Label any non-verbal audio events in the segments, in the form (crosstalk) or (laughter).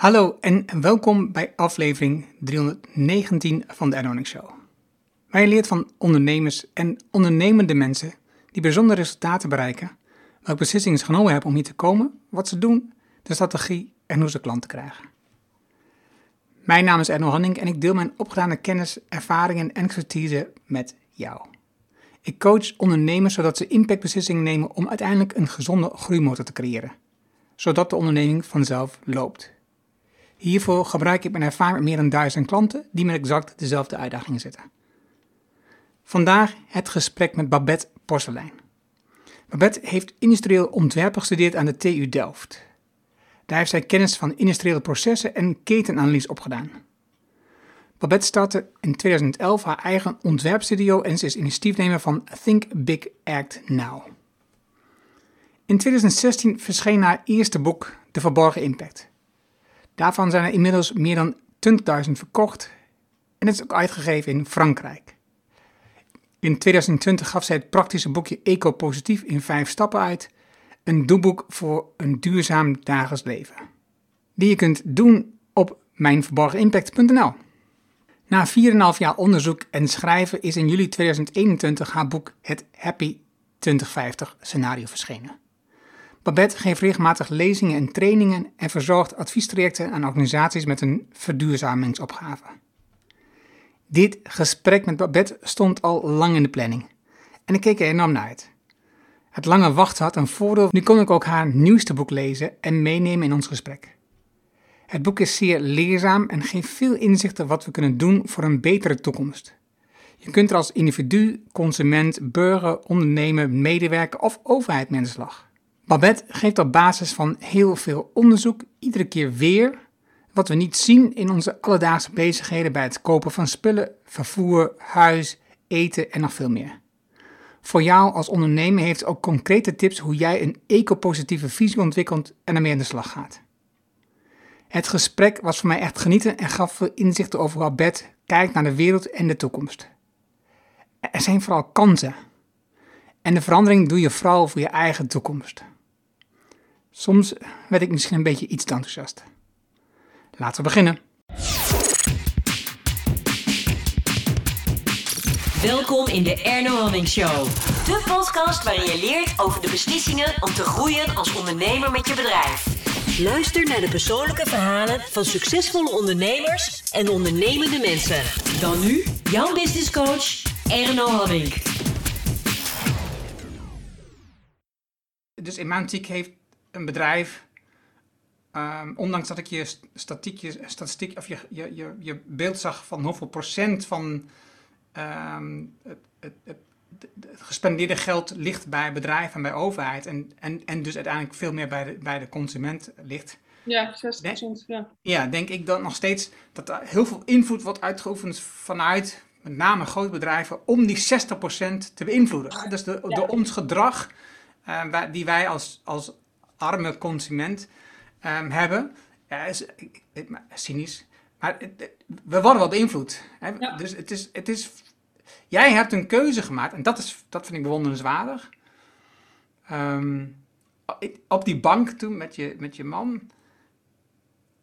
Hallo en welkom bij aflevering 319 van de Earning Show. Je leert van ondernemers en ondernemende mensen die bijzondere resultaten bereiken, welke beslissingen ze genomen hebben om hier te komen, wat ze doen, de strategie en hoe ze klanten krijgen. Mijn naam is Erno Hanning en ik deel mijn opgedane kennis, ervaringen en expertise met jou. Ik coach ondernemers zodat ze impactbeslissingen nemen om uiteindelijk een gezonde groeimotor te creëren, zodat de onderneming vanzelf loopt. Hiervoor gebruik ik mijn ervaring met meer dan duizend klanten die met exact dezelfde uitdagingen zitten. Vandaag het gesprek met Babette Porselein. Babette heeft industrieel ontwerpen gestudeerd aan de TU Delft. Daar heeft zij kennis van industriële processen en ketenanalyse opgedaan. Babette startte in 2011 haar eigen ontwerpstudio en ze is initiatiefnemer van Think Big Act Now. In 2016 verscheen haar eerste boek De Verborgen Impact. Daarvan zijn er inmiddels meer dan 20.000 verkocht en het is ook uitgegeven in Frankrijk. In 2020 gaf zij het praktische boekje Eco-positief in vijf stappen uit, een doelboek voor een duurzaam dagelijks leven. Die je kunt doen op mijnverborgenimpact.nl. Na 4,5 jaar onderzoek en schrijven is in juli 2021 haar boek Het Happy 2050 scenario verschenen. Babette geeft regelmatig lezingen en trainingen en verzorgt adviestrajecten aan organisaties met een verduurzamingsopgave. Dit gesprek met Babette stond al lang in de planning en ik keek er enorm naar uit. Het lange wachten had een voordeel, nu kon ik ook haar nieuwste boek lezen en meenemen in ons gesprek. Het boek is zeer leerzaam en geeft veel inzichten wat we kunnen doen voor een betere toekomst. Je kunt er als individu, consument, burger, ondernemer, medewerker of overheid mee aan de slag. Babette geeft op basis van heel veel onderzoek iedere keer weer wat we niet zien in onze alledaagse bezigheden bij het kopen van spullen, vervoer, huis, eten en nog veel meer. Voor jou als ondernemer heeft ook concrete tips hoe jij een ecopositieve visie ontwikkelt en ermee aan de slag gaat. Het gesprek was voor mij echt genieten en gaf veel inzichten over hoe Babette kijkt naar de wereld en de toekomst. Er zijn vooral kansen. En de verandering doe je vooral voor je eigen toekomst. Soms werd ik misschien een beetje iets te enthousiast. Laten we beginnen. Welkom in de Erno Hamming Show. De podcast waarin je leert over de beslissingen om te groeien als ondernemer met je bedrijf. Luister naar de persoonlijke verhalen van succesvolle ondernemers en ondernemende mensen. Dan nu, jouw business coach, Erno Hamming. Dus in mijn optiek heeft een bedrijf, um, ondanks dat ik je statistiek, statistiek of je, je, je, je beeld zag van hoeveel procent van um, het, het, het, het, gespendeerde geld ligt bij bedrijven en bij overheid en, en, en dus uiteindelijk veel meer bij de, bij de consument ligt. Ja, 60%. ja. ja, denk ik dan nog steeds dat er heel veel invloed wordt uitgeoefend vanuit met name grote bedrijven om die 60% te beïnvloeden. Dus de, de ons gedrag uh, die wij als, als arme consument um, hebben. Ja, is, cynisch. Maar we worden wel beïnvloed. Hè? Dus het is, het is. Jij hebt een keuze gemaakt, en dat, is, dat vind ik bewonderenswaardig. Um, op die bank toen met je, met je man.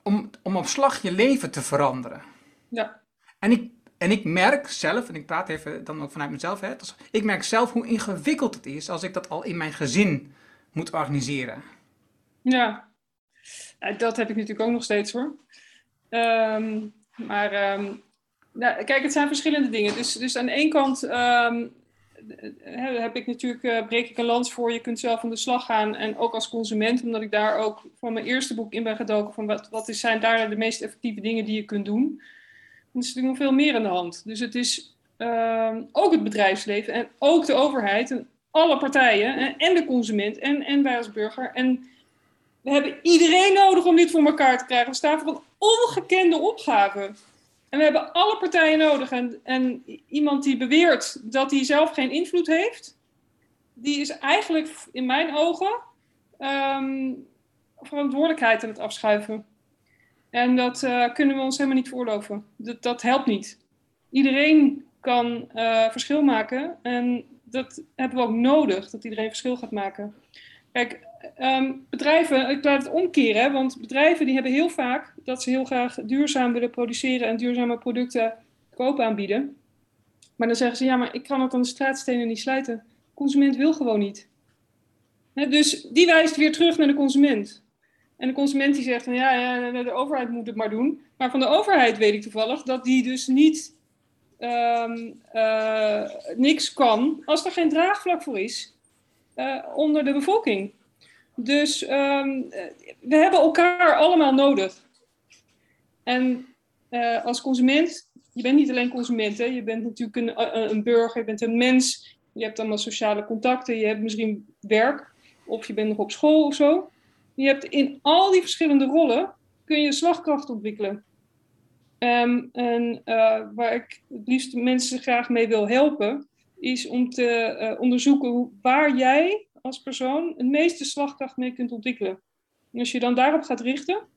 Om, om op slag je leven te veranderen. Ja. En ik, en ik merk zelf, en ik praat even dan ook vanuit mezelf, hè, ik merk zelf hoe ingewikkeld het is als ik dat al in mijn gezin moet organiseren. Ja, dat heb ik natuurlijk ook nog steeds hoor. Ehm, maar um, nou, kijk, het zijn verschillende dingen. Dus, dus aan de ene kant um, heb ik natuurlijk, uh, breek ik een lans voor, je kunt zelf aan de slag gaan. En ook als consument, omdat ik daar ook van mijn eerste boek in ben gedoken van wat, wat zijn daar de meest effectieve dingen die je kunt doen. Er is natuurlijk nog veel meer aan de hand. Dus het is ook het bedrijfsleven en ook de overheid en alle partijen en, en de consument en, en wij als burger. En we hebben iedereen nodig om dit voor elkaar te krijgen. We staan voor een ongekende opgave. En we hebben alle partijen nodig. En, en iemand die beweert dat hij zelf geen invloed heeft, die is eigenlijk in mijn ogen um, verantwoordelijkheid aan het afschuiven. En dat uh, kunnen we ons helemaal niet veroorloven. Dat, dat helpt niet. Iedereen kan uh, verschil maken. En dat hebben we ook nodig, dat iedereen verschil gaat maken. Kijk, ehm, bedrijven, ik laat het omkeren, want bedrijven die hebben heel vaak dat ze heel graag duurzaam willen produceren en duurzame producten koop aanbieden. Maar dan zeggen ze, ja, maar ik kan het aan de straatstenen niet slijten. De consument wil gewoon niet. Dus die wijst weer terug naar de consument. En de consument die zegt van ja, ja, de overheid moet het maar doen. Maar van de overheid weet ik toevallig dat die dus niet ehm, eh, niks kan als er geen draagvlak voor is uh, onder de bevolking. Dus um, we hebben elkaar allemaal nodig. En uh, als consument, je bent niet alleen consument, hè? je bent natuurlijk een, burger, je bent een mens, je hebt allemaal sociale contacten, je hebt misschien werk of je bent nog op school of zo. Je hebt in al die verschillende rollen kun je slagkracht ontwikkelen. Um, en waar ik het liefst mensen graag mee wil helpen, is om te uh, onderzoeken waar jij als persoon het meeste slagkracht mee kunt ontwikkelen. En als je dan daarop gaat richten,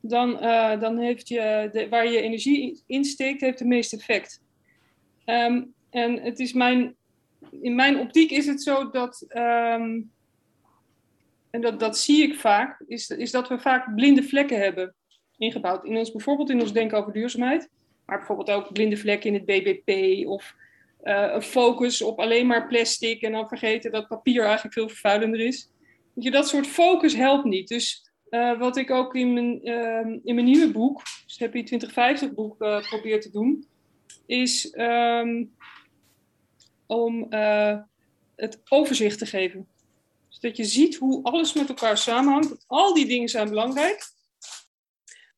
dan, uh, dan heeft je, waar je energie in steekt, heeft het meeste effect. Um, en het is mijn, in mijn optiek is het zo dat um, en dat, dat zie ik vaak, is, is dat we vaak blinde vlekken hebben ingebouwd. In ons, bijvoorbeeld in ons denken over duurzaamheid, maar bijvoorbeeld ook blinde vlekken in het BBP of een focus op alleen maar plastic en dan vergeten dat papier eigenlijk veel vervuilender is. Je, dat soort focus helpt niet. Dus uh, wat ik ook in mijn, uh, in mijn nieuwe boek, dus Happy 2050 boek, uh, probeer te doen, is um, om het overzicht te geven. Dat je ziet hoe alles met elkaar samenhangt. al die dingen zijn belangrijk.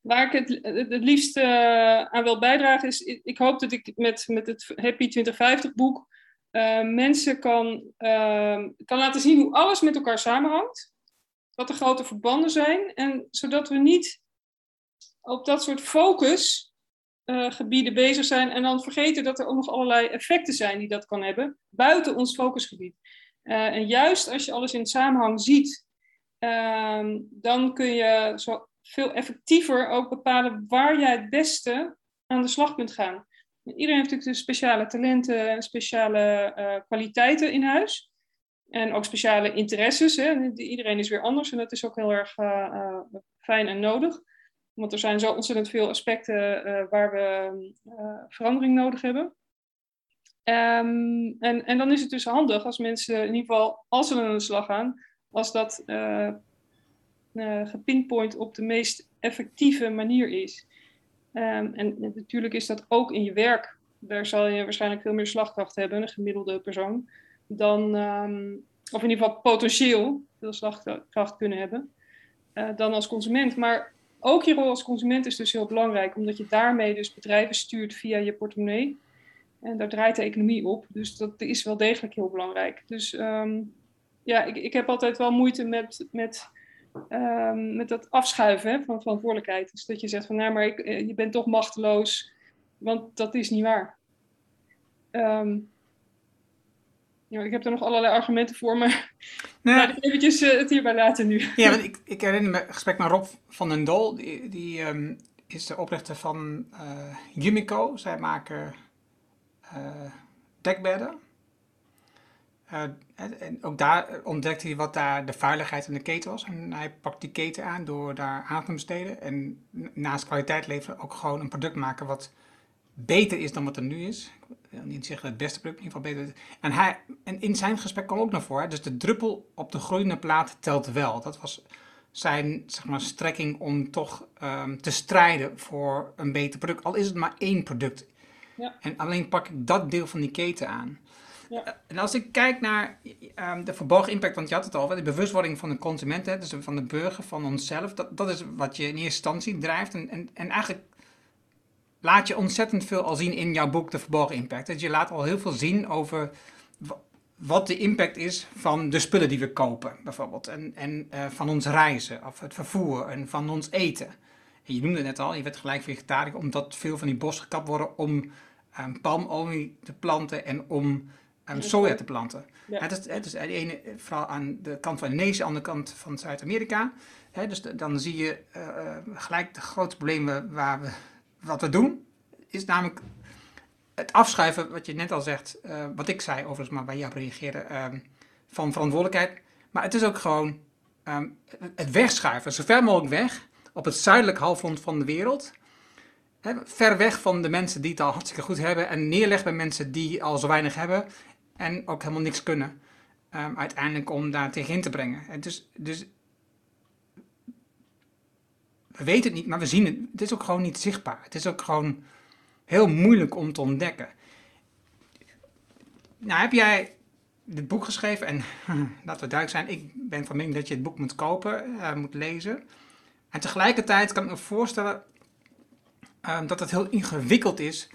Waar ik het, het, liefst uh, aan wil bijdragen is, ik hoop dat ik met, met het Happy 2050 boek uh, mensen kan, uh, kan laten zien hoe alles met elkaar samenhangt. Wat de grote verbanden zijn. En zodat we niet op dat soort focusgebieden bezig zijn en dan vergeten dat er ook nog allerlei effecten zijn die dat kan hebben buiten ons focusgebied. En juist als je alles in samenhang ziet, uh, dan kun je zo veel effectiever ook bepalen waar jij het beste aan de slag kunt gaan. Iedereen heeft natuurlijk speciale talenten en speciale uh, kwaliteiten in huis. En ook speciale interesses. Hè. Iedereen is weer anders en dat is ook heel erg uh, fijn en nodig. Want er zijn zo ontzettend veel aspecten waar we verandering nodig hebben. Um, en, en dan is het dus handig als mensen in ieder geval, als ze aan de slag gaan, als dat uh, gepinpoint op de meest effectieve manier is. Um, en, natuurlijk is dat ook in je werk. Daar zal je waarschijnlijk veel meer slagkracht hebben, een gemiddelde persoon, dan, um, of in ieder geval potentieel veel slagkracht kunnen hebben, uh, dan als consument. Maar ook je rol als consument is dus heel belangrijk, omdat je daarmee dus bedrijven stuurt via je portemonnee. En daar draait de economie op. Dus dat is wel degelijk heel belangrijk. Dus um, ja, ik, ik heb altijd wel moeite met, met, um, met dat afschuiven hè, van verantwoordelijkheid. Dus dat je zegt van, nou, maar ik, eh, je bent toch machteloos. Want dat is niet waar. Um, ja, ik heb er nog allerlei argumenten voor, maar (laughs) nou, laat ik eventjes uh, het hierbij laten nu. Ja, want ik, ik herinner me een gesprek met Rob van den Dol. Die, die um, is de oprichter van uh, Yumico. Zij maken uh, dekbedden. Uh, en ook daar ontdekte hij wat daar de veiligheid in de keten was. En hij pakt die keten aan door daar aan te besteden. En naast kwaliteit leveren ook gewoon een product maken wat beter is dan wat er nu is. Ik wil niet zeggen het beste product, in ieder geval beter. En, hij, en in zijn gesprek kwam ook naar voren. Dus de druppel op de groeiende plaat telt wel. Dat was zijn zeg maar, strekking om toch um, te strijden voor een beter product. Al is het maar één product ja. En alleen pak ik dat deel van die keten aan. Eh, en als ik kijk naar um, de verborgen impact, want je had het al, de bewustwording van de consument, hè, dus van de burger, van onszelf, dat, dat is wat je in eerste instantie drijft. En, en, en eigenlijk laat je ontzettend veel al zien in jouw boek, De Verborgen Impact. Dus je laat al heel veel zien over wat de impact is van de spullen die we kopen, bijvoorbeeld. En, en uh, van ons reizen, of het vervoer, en van ons eten. En je noemde het net al, je werd gelijk vegetariër, omdat veel van die bos gekapt worden om um, palmolie te planten en om um, soja te planten. Ja. Het, is, het is de ene vooral aan de kant van Indonesië, aan de kant van Zuid-Amerika. Dus de, dan zie je uh, gelijk de grote problemen waar we, wat we doen. Is namelijk het afschuiven, wat je net al zegt, uh, wat ik zei overigens, maar bij jou reageren, uh, van verantwoordelijkheid. Maar het is ook gewoon ehm, het wegschuiven, zo ver mogelijk weg, op het zuidelijk halfrond van de wereld. Ver weg van de mensen die het al hartstikke goed hebben en neerleg bij mensen die al zo weinig hebben en ook helemaal niks kunnen. Ehm, uiteindelijk om daar tegenin te brengen. En dus, dus we weten het niet, maar we zien het. Het is ook gewoon niet zichtbaar. Het is ook gewoon heel moeilijk om te ontdekken. Nou, heb jij dit boek geschreven en (laughs) laten we duidelijk zijn, ik ben van mening dat je het boek moet kopen, uh, moet lezen. En tegelijkertijd kan ik me voorstellen uh, dat het heel ingewikkeld is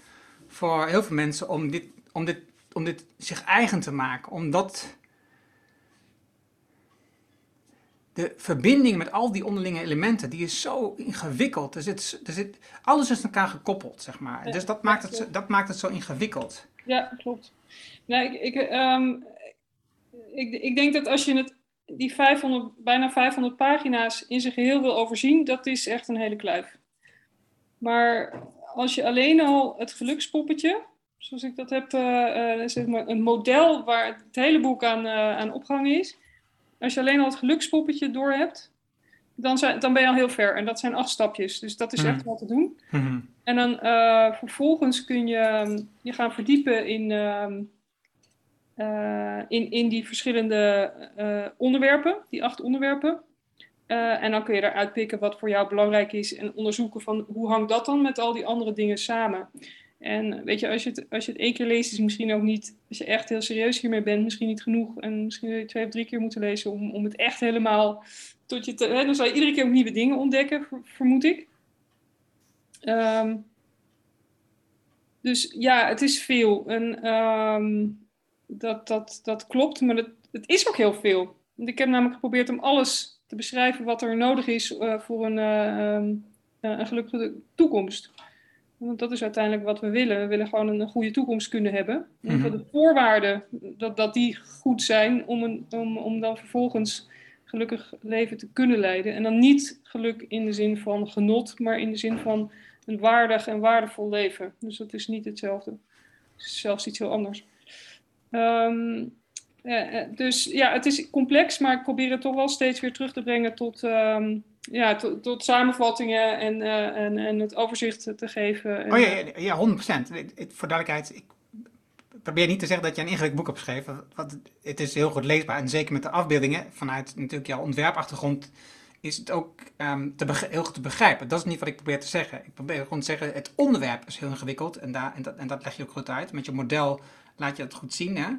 voor heel veel mensen om dit, om dit, om dit zich eigen te maken. Omdat de verbinding met al die onderlinge elementen, die is zo ingewikkeld. Er zit, er zit, alles is aan elkaar gekoppeld, zeg maar. dus dat maakt, het, dat maakt het zo ingewikkeld. Ja, klopt. Nee, ik, ik, ehm, ik, ik denk dat als je het, die 500, bijna 500 pagina's in zijn geheel wil overzien, dat is echt een hele kluif. Maar als je alleen al het gelukspoppetje, zoals ik dat heb, zeg maar een model waar het hele boek aan, uh, aan opgehangen is, als je alleen al het gelukspoppetje door hebt, dan, zijn, dan ben je al heel ver. En dat zijn acht stapjes. Dus dat is echt mhm. wat te doen. Mhm. En dan uh, vervolgens kun je ehm, je gaan verdiepen in, uh, uh, in, in die verschillende onderwerpen, die acht onderwerpen. en dan kun je eruit pikken wat voor jou belangrijk is en onderzoeken van hoe hangt dat dan met al die andere dingen samen. En weet je, als je, het, als je het één keer leest, is misschien ook niet, als je echt heel serieus hiermee bent, misschien niet genoeg. En misschien je twee of drie keer moeten lezen om, om het echt helemaal tot je te. Hè, dan zal je iedere keer ook nieuwe dingen ontdekken, vermoed ik. Um, dus ja, het is veel. En um, dat, dat, dat klopt, maar het, het is ook heel veel. Want ik heb namelijk geprobeerd om alles te beschrijven wat er nodig is uh, voor een, uh, um, een gelukkige toekomst. Want dat is uiteindelijk wat we willen. We willen gewoon een, goede toekomst kunnen hebben. Mm -hmm. De voorwaarden, dat, dat die goed zijn om, een, om, om dan vervolgens gelukkig leven te kunnen leiden. En dan niet geluk in de zin van genot, maar in de zin van een waardig en waardevol leven. Dus dat is niet hetzelfde. Het is zelfs iets heel anders. Um, ja, dus ja, het is complex, maar ik probeer het toch wel steeds weer terug te brengen tot, um, ja, tot, tot samenvattingen en, uh, en, en het overzicht te geven. Oh ja, ja, ja 100%. Voor duidelijkheid, ik probeer niet te zeggen dat je een ingewikkeld boek hebt geschreven, want het is heel goed leesbaar. En zeker met de afbeeldingen, vanuit natuurlijk jouw ontwerpachtergrond, is het ook um, te heel goed te begrijpen. Dat is niet wat ik probeer te zeggen. Ik probeer gewoon te zeggen, het onderwerp is heel ingewikkeld en, daar, en, dat, en dat leg je ook goed uit. Met je model laat je dat goed zien. Hè?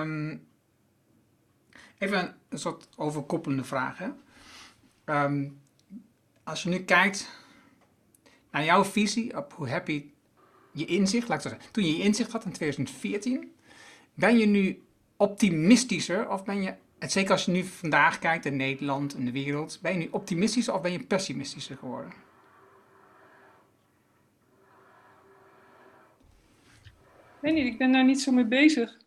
Um, even een soort overkoppelende vraag. Hè? Um, als je nu kijkt naar jouw visie op hoe happy je inzicht, laat ik zeggen, toen je je inzicht had in 2014, ben je nu optimistischer of ben je, zeker als je nu vandaag kijkt in Nederland en de wereld, ben je nu optimistischer of ben je pessimistischer geworden? Ik weet niet, ik ben daar niet zo mee bezig.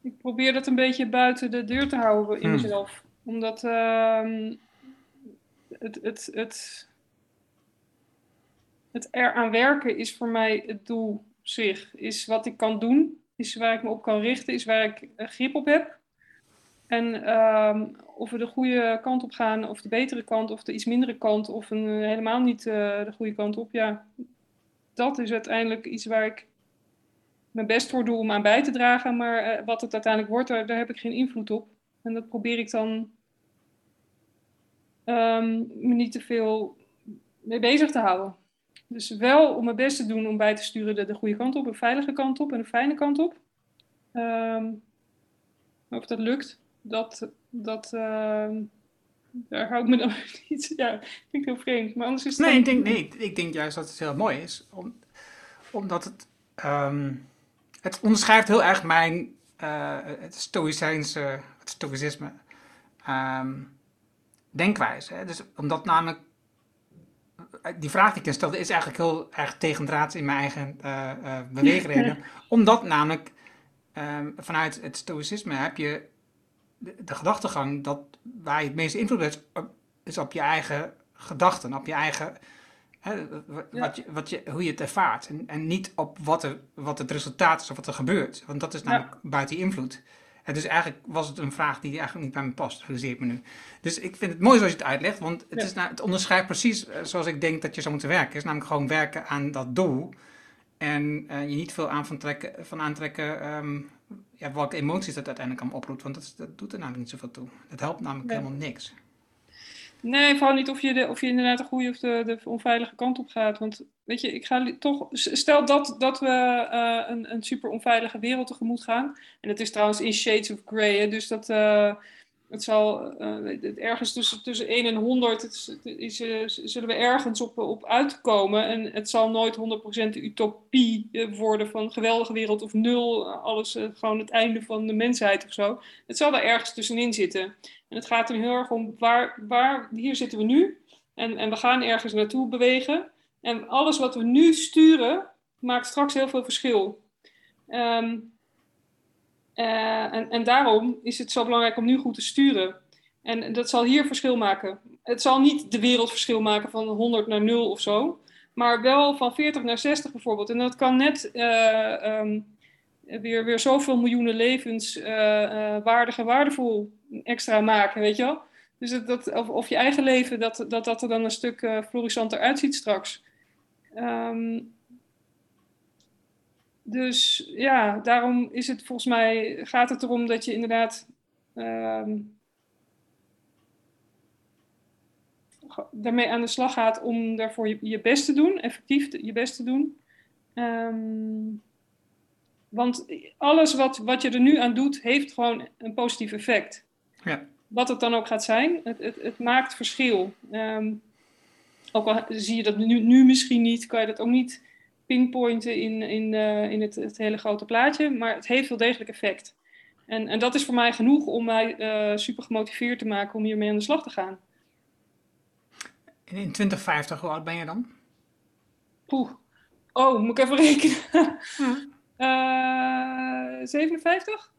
Ik probeer dat een beetje buiten de deur te houden in hmm. mezelf. Omdat uh, het, het, het, het eraan werken is voor mij het doel zich. Is wat ik kan doen, is waar ik me op kan richten, is waar ik grip op heb. En um, of we de goede kant op gaan, of de betere kant, of de iets mindere kant, of een, helemaal niet uh, de goede kant op, ja, dat is uiteindelijk iets waar ik mijn best voor doe om aan bij te dragen. Maar wat het uiteindelijk wordt, daar, daar, heb ik geen invloed op. En dat probeer ik dan um, me niet te veel mee bezig te houden. Dus wel om mijn best te doen om bij te sturen de, de goede kant op, een veilige kant op en een fijne kant op. Um, of dat lukt, dat, dat, uh, daar hou ik me dan (laughs) niet. Ja, vind ik heel vreemd. Maar anders is het. Nee, ik denk, nee, ik denk juist dat het heel mooi is. Om, omdat het. Um, het onderschrijft heel erg mijn. Uh, het stoïcijnse. Het stoïcisme. Um, denkwijze. Hè? Dus omdat namelijk. Die vraag die ik stelde is eigenlijk heel erg tegendraads in mijn eigen uh, uh, beweegreden. (laughs) omdat namelijk. Um, vanuit het stoïcisme heb je de, de gedachtegang dat waar je het meeste invloed hebt, is op je eigen gedachten, op je eigen, hè, wat je, wat je, hoe je het ervaart. En, en niet op wat, er, wat het resultaat is of wat er gebeurt. Want dat is namelijk ja. buiten invloed. En dus eigenlijk was het een vraag die eigenlijk niet bij me past, realiseer me nu. Dus ik vind het mooi zoals je het uitlegt, want het, Ja. is nou, het onderschrijft precies eh, zoals ik denk dat je zou moeten werken. Het is namelijk gewoon werken aan dat doel. En eh, je niet veel aan van, trekken, van aantrekken ehm, ja, welke emoties dat uiteindelijk kan oproept. Want dat, is- dat doet er namelijk niet zoveel toe. Dat helpt namelijk Nee. helemaal niks. Nee, vooral niet of je, of je inderdaad de goede of de, de onveilige kant op gaat. Want weet je, ik ga toch. Stel dat, dat we eh, een, een super onveilige wereld tegemoet gaan. En het is trouwens in shades of grey, hè, dus dat. eh, het zal het- ergens tussen, tussen 1 en 100 het is, is, zullen we ergens op, op uitkomen. En het zal nooit 100% de utopie worden van geweldige wereld of nul. Alles gewoon het einde van de mensheid of zo. Het zal daar ergens tussenin zitten. En het gaat er heel erg om waar, waar hier zitten we nu. En, en we gaan ergens naartoe bewegen. En alles wat we nu sturen, maakt straks heel veel verschil. Ehm, eh, en, en daarom is het zo belangrijk om nu goed te sturen. En dat zal hier verschil maken. Het zal niet de wereld verschil maken van 100 naar 0 of zo. Maar wel van 40 naar 60 bijvoorbeeld. En dat kan net eh, ehm, weer, weer zoveel miljoenen levens eh, eh, waardig en waardevol extra maken, weet je wel? Dus dat, of, of je eigen leven, dat, dat dat er dan een stuk eh florissanter uitziet straks. Ehm, dus ja, daarom is het volgens mij, gaat het erom dat je inderdaad ge- daarmee aan de slag gaat om daarvoor je, je best te doen, effectief je best te doen. Ehm, want alles wat, wat je er nu aan doet, heeft gewoon een positief effect. Ja. Wat het dan ook gaat zijn, het, het, het maakt verschil. Ehm, ook al zie je dat nu, nu misschien niet, kan je dat ook niet pinpointen in, in, eh, in het, het hele grote plaatje, maar het heeft wel degelijk effect. En, en dat is voor mij genoeg om mij eh, super gemotiveerd te maken om hiermee aan de slag te gaan. En in 2050, hoe oud ben je dan? Poeh. Oh, moet ik even rekenen? Eh 57?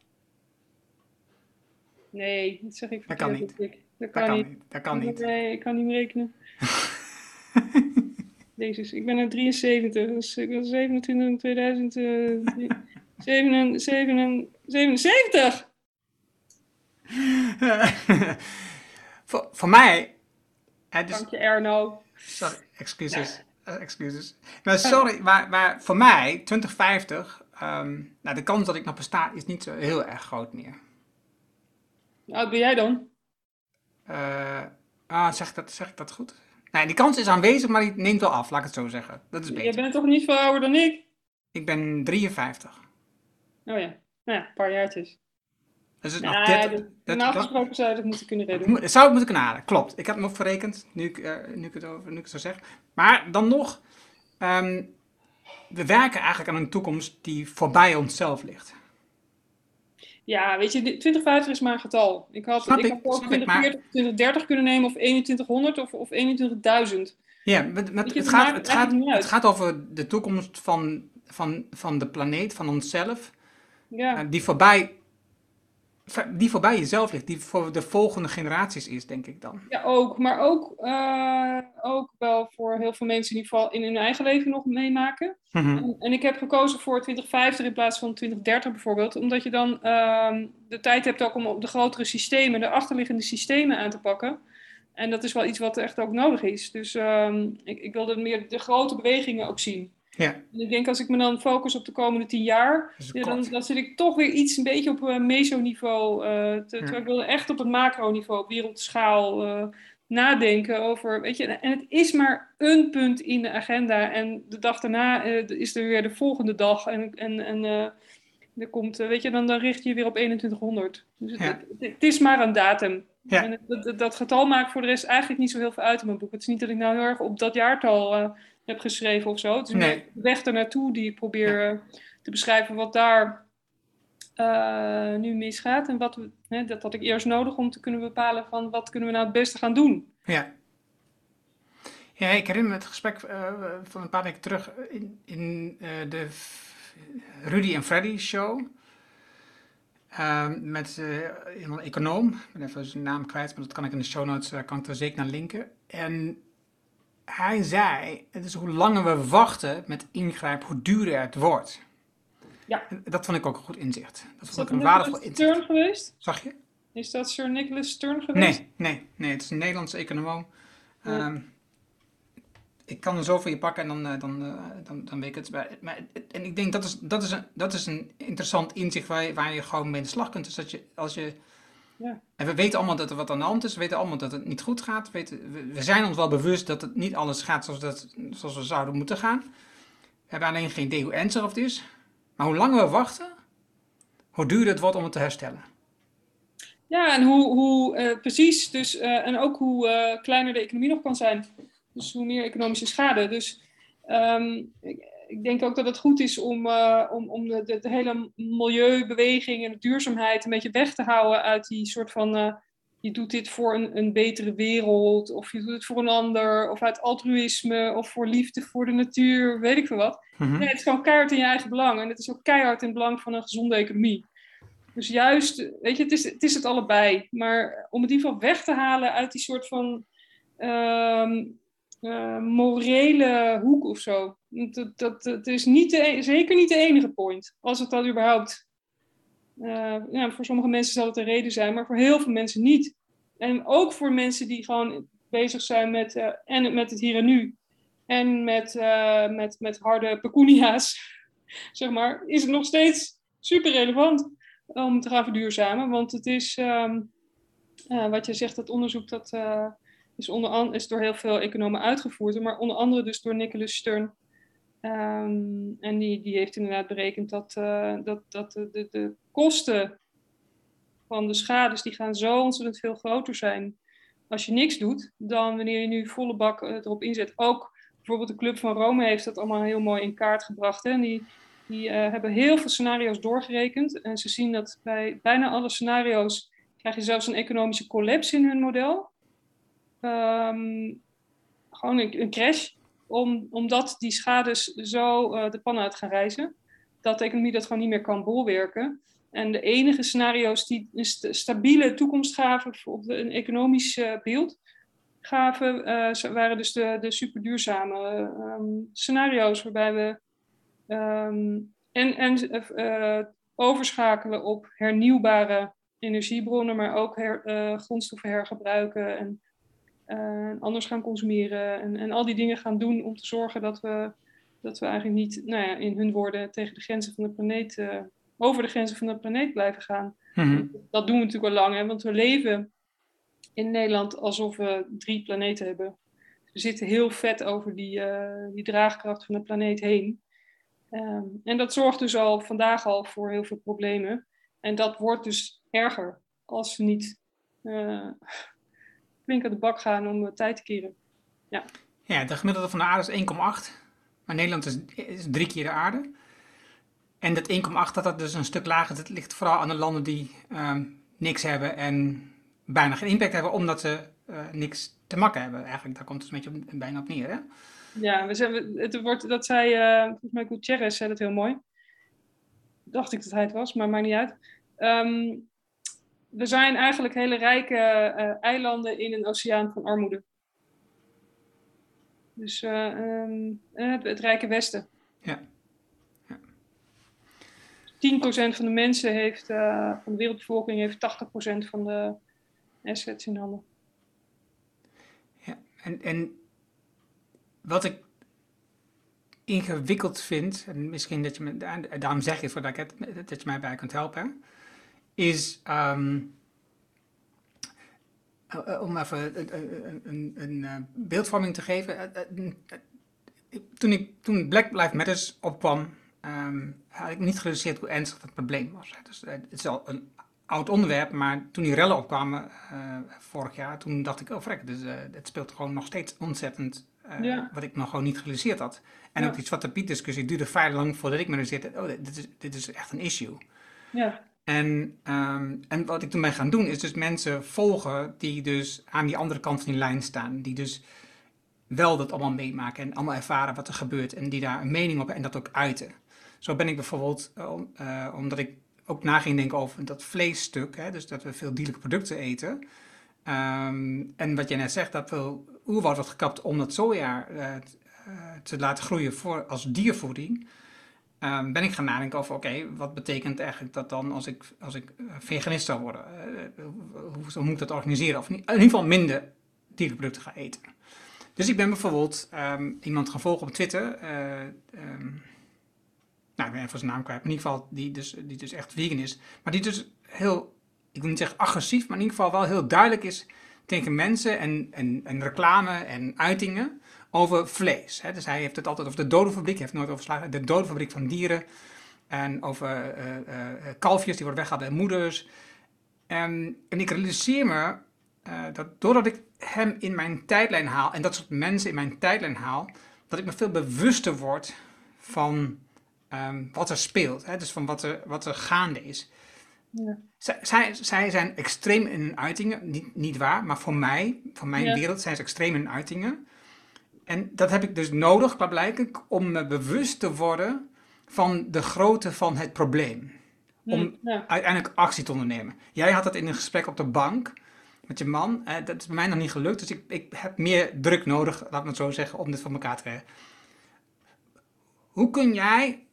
Nee, dat zeg ik Dat kan verkeerd, niet. Dat Dat kan niet. niet. Dat kan niet. Nee, ik kan niet rekenen. (laughs) Jezus, ik ben er 73, dus ik ben 27 in 2000. eh, 7, 7, 77! voor, voor mij... hè, dus, Dank je, Erno. sorry, excuses. eh, excuses. Maar sorry, maar, maar voor mij, 2050... ehm, nou, de kans dat ik nog besta is niet zo heel erg groot meer. Oud ben jij dan? Eh, ah, zeg, ik dat, zeg ik dat goed? Nee, die kans is aanwezig, maar die neemt wel af, laat ik het zo zeggen. Dat is Je beter. bent toch niet veel ouder dan ik? Ik ben 53. Oh ja, nou ja, een paar jaartjes. Dus het is Ja, nog 30, dat- dat- Normaal dat- gesproken zou je dat moeten kunnen redden. Zou ik moeten kunnen halen, klopt. Ik heb hem ook verrekend, nu ik, eh, nu ik, het, over, nu ik het zo zeg. Maar dan nog, ehm, we werken eigenlijk aan een toekomst die voorbij onszelf ligt. Ja, weet je, dit- 2050 is maar een getal. Ik had, Snap ik ik, had ook snap ik, maar- 2040, 2030 kunnen nemen of 2100 of, of 21.000. Ja, met, met, het, gaat, het, gaat, het gaat over de toekomst van, van, van de planeet, van onszelf, Ja, eh, die, voorbij, die voorbij jezelf ligt, die voor de volgende generaties is, denk ik dan. ja ook. Maar ook, eh, ook wel voor heel veel mensen die val- in hun eigen leven nog meemaken. Mhm. En, en ik heb gekozen voor 2050 in plaats van 2030 bijvoorbeeld. Omdat je dan ehm, de tijd hebt ook om op de grotere systemen, de achterliggende systemen aan te pakken. En dat is wel iets wat echt ook nodig is. Dus ehm, ik, ik wilde meer de grote bewegingen ook zien. Ja, En ik denk als ik me dan focus op de komende tien jaar, ja, dan, dan zit ik toch weer iets een beetje op uh, mesoniveau. eh te- terwijl ik wilde echt op het macroniveau, op wereldschaal eh, nadenken over, weet je, en het is maar een punt in de agenda en de dag daarna eh, is er weer de volgende dag en, en, en eh, er komt, eh, weet je, dan, dan richt je je weer op 2100. Dus het, Ja. het, het is maar een datum. En dat, getal maakt voor de rest eigenlijk niet zo heel veel uit in mijn boek. Het is niet dat ik nou heel erg op dat jaartal eh, heb geschreven of zo. Het is Nee. de weg ernaartoe die ik probeer eh, te beschrijven wat daar eh, nu misgaat. En wat we, hè, dat had ik eerst nodig om te kunnen bepalen van wat kunnen we nou het beste gaan doen. Ja. Ja, ik herinner me het gesprek eh, van een paar weken terug in, in de Rudy en Freddy show. Ehm, met een econoom. Ik ben even zijn naam kwijt, maar dat kan ik in de show notes kan ik er zeker naar linken. En hij zei, het is hoe langer we wachten met ingrijpen, hoe duurder het wordt. Ja. Dat vond ik ook een goed inzicht. Dat Is vond dat ik een waardevol Nicholas inzicht. Stern geweest? Zag je? Is dat Sir Nicholas Stern geweest? Nee, nee, nee. Het is een Nederlandse econoom. Ja. Ehm, ik kan er zo voor je pakken en dan, eh, dan, eh, dan, dan weet ik het. Maar, en ik denk dat is, dat is, een, dat is een interessant inzicht waar je, waar je gewoon mee in de slag kunt. Dus dat je, als je, Ja. En we weten allemaal dat er wat aan de hand is. We weten allemaal dat het niet goed gaat. We, weten, we, we zijn ons wel bewust dat het niet alles gaat zoals, dat, zoals we zouden moeten gaan. We hebben alleen geen idee hoe ernstig het is. Maar hoe langer we wachten, hoe duurder het wordt om het te herstellen. Ja, en hoe, hoe eh, precies, dus, eh, en ook hoe eh, kleiner de economie nog kan zijn. Dus hoe meer economische schade. Dus ehm, ik, denk ook dat het goed is om, eh, om, om de, de, de hele milieubeweging en de duurzaamheid een beetje weg te houden uit die soort van. eh, je doet dit voor een, een betere wereld, of je doet het voor een ander, of uit altruïsme, of voor liefde voor de natuur, weet ik veel wat. Mhm. Nee, het is gewoon keihard in je eigen belang. En het is ook keihard in het belang van een gezonde economie. Dus juist, weet je, het is het, is het allebei. Maar om het in ieder geval weg te halen uit die soort van ehm, eh, morele hoek of zo. Dat, dat, dat is niet de, e- zeker niet de enige point. Als het dan überhaupt. eh, ja, voor sommige mensen zal het een reden zijn, maar voor heel veel mensen niet. En ook voor mensen die gewoon bezig zijn met, eh, en met het hier en nu. En met, met, met harde pecunia's, (laughs) zeg maar, is het nog steeds super relevant om te gaan verduurzamen. Want het is, ehm, eh, wat je zegt, dat onderzoek dat, is, onder an- is door heel veel economen uitgevoerd. Maar onder andere dus door Nicholas Stern. Ehm, en die, die heeft inderdaad berekend dat, eh, dat, dat de, de, de kosten van de schades die gaan zo ontzettend veel groter zijn als je niks doet, dan wanneer je nu volle bak eh, erop inzet. Ook bijvoorbeeld de Club van Rome heeft dat allemaal heel mooi in kaart gebracht. Hè? En die, die eh, hebben heel veel scenario's doorgerekend. En ze zien dat bij bijna alle scenario's krijg je zelfs een economische collapse in hun model. Ehm, gewoon een, crash, om, omdat die schades zo eh, de pan uit gaan reizen. Dat de economie dat gewoon niet meer kan bolwerken. En de enige scenario's die een st- stabiele toekomst gaven de- een economisch eh, beeld, gaven, eh, waren dus de, de superduurzame ehm, scenario's waarbij we ehm, en, en overschakelen op hernieuwbare energiebronnen, maar ook her, grondstoffen hergebruiken en eh, anders gaan consumeren en, en al die dingen gaan doen om te zorgen dat we, dat we eigenlijk niet, nou ja, in hun woorden, tegen de grenzen van de planeet, eh, over de grenzen van de planeet blijven gaan. Mhm. Dat doen we natuurlijk al lang, hè, want we leven in Nederland alsof we drie planeten hebben. We zitten heel vet over die, eh, die draagkracht van de planeet heen. Ehm, en dat zorgt dus al vandaag al voor heel veel problemen. En dat wordt dus erger als we niet flink aan de bak gaan om de tijd te keren. Ja, de gemiddelde van de aarde is 1,8. Maar Nederland is, is drie keer de aarde. En dat 1,8 dat dat dus een stuk lager. Dat ligt vooral aan de landen die ehm, niks hebben en bijna geen impact hebben, omdat ze eh, niks te makken hebben. Eigenlijk, daar komt het een beetje op, bijna op neer. Hè? Ja, we zijn, het wordt, dat zei, eh volgens mij Gutierrez zei dat heel mooi. Dacht ik dat hij het was, maar maakt niet uit. Ehm, we zijn eigenlijk hele rijke eh, eilanden in een oceaan van armoede. Dus eh, ehm, eh, het, het rijke Westen. Ja. Ja. 10% van de mensen heeft, van de wereldbevolking heeft 80% van de assets in handen. Ja, en, en wat ik ingewikkeld vind, en misschien dat je me, da- daarom zeg je het voordat ik het, dat je mij bij kunt helpen, hè, is ehm, eh, eh, om even een, een, een, eh, beeldvorming te geven. Toen, ik, toen Black Lives Matter opkwam, ehm, had ik niet gerealiseerd hoe ernstig het probleem was. Dus, het is al een oud onderwerp, maar toen die rellen opkwamen vorig jaar, toen dacht ik, oh vrek, dus, het speelt gewoon nog steeds ontzettend, Ja. wat ik nog gewoon niet gerealiseerd had. En Ja. ook die Zwarte Piet discussie duurde vrij lang voordat ik me realiseerde, oh, dit is, dit is echt een issue. Ja, En, ehm, en wat ik toen ben gaan doen, is dus mensen volgen die dus aan die andere kant van die lijn staan. Die dus wel dat allemaal meemaken en allemaal ervaren wat er gebeurt. En die daar een mening op hebben en dat ook uiten. Zo ben ik bijvoorbeeld, eh, eh, omdat ik ook na ging denken over dat vleesstuk. Hè, dus dat we veel dierlijke producten eten. Ehm, en wat jij net zegt, dat veel oerwoud wordt gekapt om dat soja eh, te laten groeien voor, als diervoeding. Ehm, ben ik gaan nadenken over, oké, wat betekent eigenlijk dat dan als ik, als ik eh, veganist zou worden? Uh, hoe, hoe, moet ik dat organiseren? Of in ieder geval minder dierenproducten gaan eten. Dus ik ben bijvoorbeeld um, iemand gaan volgen op Twitter. Um, nou, ik ben even zijn naam kwijt. Maar in ieder geval, die dus, die dus echt vegan is. Maar die dus heel, ik wil niet zeggen agressief, maar in ieder geval wel heel duidelijk is tegen mensen en, en, en reclame en uitingen over vlees. Hè. Dus hij heeft het altijd over de dodenfabriek, hij heeft nooit over de dodenfabriek van dieren. En over uh, uh, kalfjes die worden weggehaald bij moeders. En, en ik realiseer me uh, dat doordat ik hem in mijn tijdlijn haal en dat soort mensen in mijn tijdlijn haal, dat ik me veel bewuster word van um, wat er speelt. Hè? Dus van wat er, wat er gaande is. Ja. Zij, zij zijn extreem in hun uitingen, niet, niet waar, maar voor mij, voor mijn ja. wereld, zijn ze extreem in hun uitingen. En dat heb ik dus nodig, blijkbaar, om me bewust te worden van de grootte van het probleem. Om ja. uiteindelijk actie te ondernemen. Jij had het in een gesprek op de bank met je man. Eh, dat is bij mij nog niet gelukt, dus ik, ik heb meer druk nodig, laat me het zo zeggen, om dit van elkaar te krijgen. Hoe kun jij.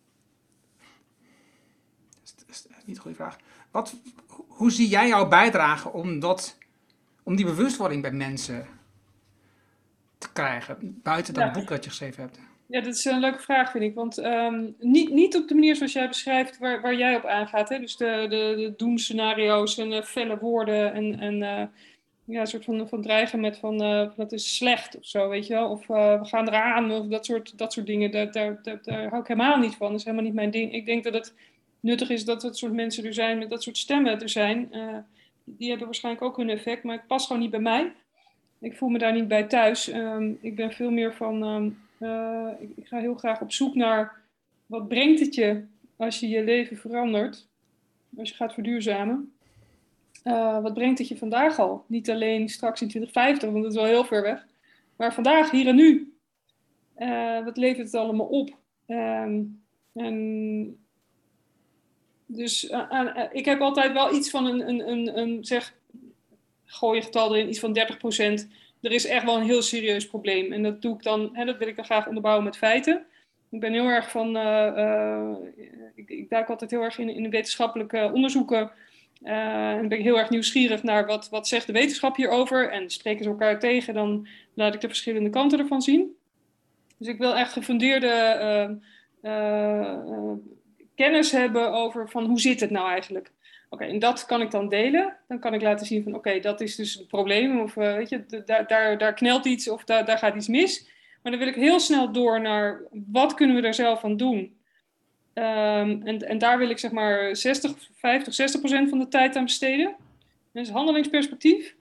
Dat is niet een goede vraag. Wat, hoe zie jij jouw bijdrage om, dat, om die bewustwording bij mensen te krijgen, buiten dat boek dat je geschreven hebt? Ja, dat is een leuke vraag, vind ik. Want um, niet, niet op de manier zoals jij beschrijft, waar, waar jij op aangaat. Hè? Dus de, de, de doemscenario's en uh, felle woorden en, en uh, ja, een soort van, van dreigen met van uh, dat is slecht of zo, weet je wel. Of we gaan eraan of dat soort, dat soort dingen. Daar, daar, daar, daar, hou ik helemaal niet van. Dat is helemaal niet mijn ding. Ik denk dat het nuttig is dat dat soort mensen er zijn, met dat soort stemmen er zijn. die hebben waarschijnlijk ook hun effect, maar het past gewoon niet bij mij. Ik voel me daar niet bij thuis. Um, ik ben veel meer van... Um, uh, ik, ik, ga heel graag op zoek naar wat brengt het je als je je leven verandert, als je gaat verduurzamen. Uh, wat brengt het je vandaag al? Niet alleen straks in 2050, want dat is wel heel ver weg, maar vandaag, hier en nu. Uh, wat levert het allemaal op? Um, en dus ik heb altijd wel iets van een, een, een, een zeg, gooi je getal erin, iets van 30% er is echt wel een heel serieus probleem. En dat doe ik dan, hè, dat wil ik dan graag onderbouwen met feiten. Ik ben heel erg van, uh, uh, ik, ik, duik altijd heel erg in, in wetenschappelijke onderzoeken. Uh, en ben ik heel erg nieuwsgierig naar wat, wat zegt de wetenschap hierover. En spreken ze elkaar tegen, dan laat ik de verschillende kanten ervan zien. Dus ik wil echt gefundeerde kennis hebben over van hoe zit het nou eigenlijk. Oké, en dat kan ik dan delen. Dan kan ik laten zien van oké, dat is dus het probleem. Of uh, weet je, daar, daar, knelt iets of daar, daar gaat iets mis. Maar dan wil ik heel snel door naar wat kunnen we daar zelf aan doen. Um, en, en daar wil ik zeg maar 60, 50, 60 procent van de tijd aan besteden. Dat is handelingsperspectief.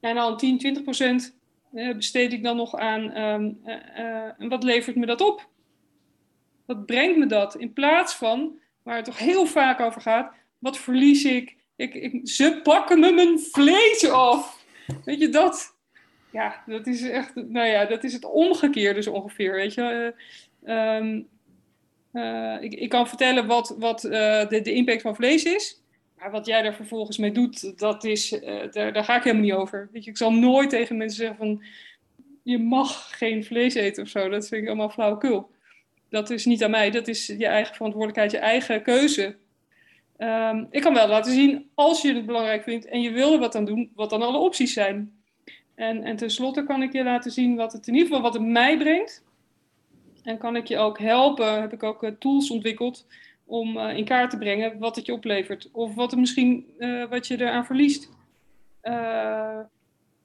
En dan 10, 20 procent uh, besteed ik dan nog aan um, uh, wat levert me dat op? Wat brengt me dat? In plaats van, waar het toch heel vaak over gaat, wat verlies ik? ik, ik ze pakken me mijn vlees af. Weet je dat? Ja, dat is echt, nou ja, dat is het omgekeerde dus ongeveer, weet je. Uh, uh, ik, ik, kan vertellen wat, wat uh, de, de, impact van vlees is. Maar wat jij daar vervolgens mee doet, dat is, daar, daar, ga ik helemaal niet over. Weet je, ik zal nooit tegen mensen zeggen van, je mag geen vlees eten of zo. Dat vind ik allemaal flauwekul. Dat is niet aan mij, dat is je eigen verantwoordelijkheid, je eigen keuze. Um, ik kan wel laten zien, als je het belangrijk vindt en je wil er wat aan doen, wat dan alle opties zijn. En, en tenslotte kan ik je laten zien wat het in ieder geval wat het mij brengt. En kan ik je ook helpen, heb ik ook uh, tools ontwikkeld om uh, in kaart te brengen wat het je oplevert. Of wat, het misschien, uh, wat je eraan verliest.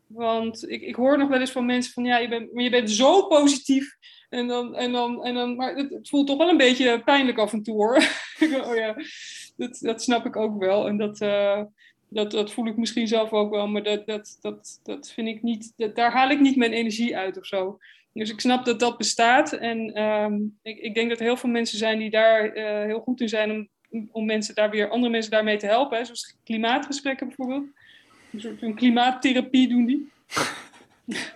want ik, ik hoor nog wel eens van mensen van ja, je bent, maar je bent zo positief. En dan, en dan, en dan, maar het, het voelt toch wel een beetje pijnlijk af en toe hoor. (laughs) oh ja dat, dat snap ik ook wel. En dat, uh, dat, dat voel ik misschien zelf ook wel. Maar dat, dat, dat, dat vind ik niet, dat, daar haal ik niet mijn energie uit of zo. Dus ik snap dat dat bestaat. En um, ik, ik denk dat heel veel mensen zijn die daar uh, heel goed in zijn om, om mensen daar weer, andere mensen daarmee te helpen. Zoals klimaatgesprekken bijvoorbeeld. Een soort van klimaattherapie doen die. (laughs)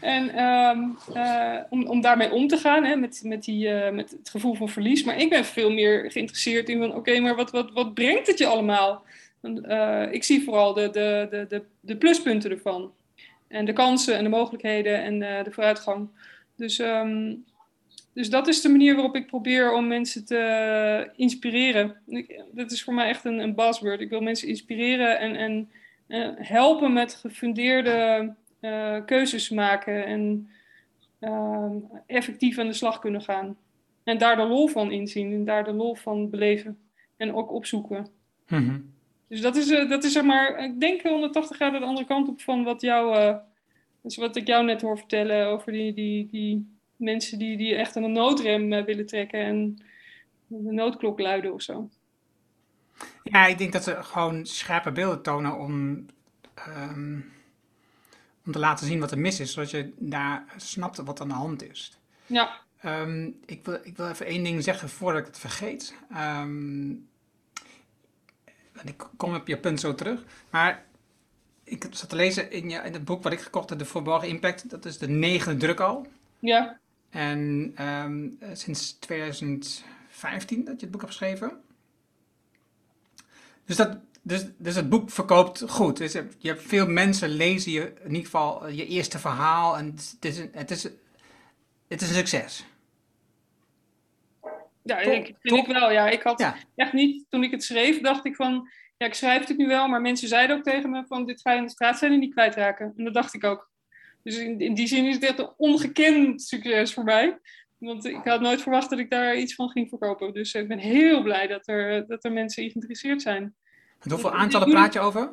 En um, uh, om, om daarmee om te gaan, hè, met, met, die, uh, met het gevoel van verlies. Maar ik ben veel meer geïnteresseerd in van, oké, maar wat, wat, wat brengt het je allemaal? Uh, ik zie vooral de, de, de, de, de pluspunten ervan. En de kansen en de mogelijkheden en de vooruitgang. Dus um, dus dat is de manier waarop ik probeer om mensen te inspireren. Dat is voor mij echt een, een buzzword. Ik wil mensen inspireren en, en helpen met gefundeerde uh, keuzes maken en uh, effectief aan de slag kunnen gaan. En daar de lol van inzien en daar de lol van beleven en ook opzoeken. Mm -hmm. Dus dat is, uh, dat is zeg maar, ik denk 180 graden de andere kant op van wat, jou, dus wat ik jou net hoor vertellen over die, die, die mensen die, die echt aan de noodrem willen trekken en de noodklok luiden of zo. Ja, ik denk dat ze gewoon scherpe beelden tonen om, um, om te laten zien wat er mis is, zodat je daar snapt wat aan de hand is. Ja. Um, ik, wil, ik wil even één ding zeggen voordat ik het vergeet. Um, ik kom op je punt zo terug. Maar ik zat te lezen in, je, in het boek wat ik gekocht heb, De Verborgen Impact. Dat is de negende druk al. Ja. En um, sinds 2015 dat je het boek hebt geschreven. Dus, dat, dus, dus het boek verkoopt goed. Dus je hebt veel mensen lezen je in ieder geval je eerste verhaal. En het is, het is, het is een succes. Ja, ik vind ik wel. Ja, ik had ja. echt niet, toen ik het schreef, dacht ik van, ja, ik schrijf het nu wel, maar mensen zeiden ook tegen me van, dit ga je in de straat zijn en niet kwijtraken. En dat dacht ik ook. Dus in, in die zin is het echt een ongekend succes voor mij. Want ik had nooit verwacht dat ik daar iets van ging verkopen. Dus ik ben heel blij dat er, dat er mensen geïnteresseerd zijn. En hoeveel aantallen praat je over?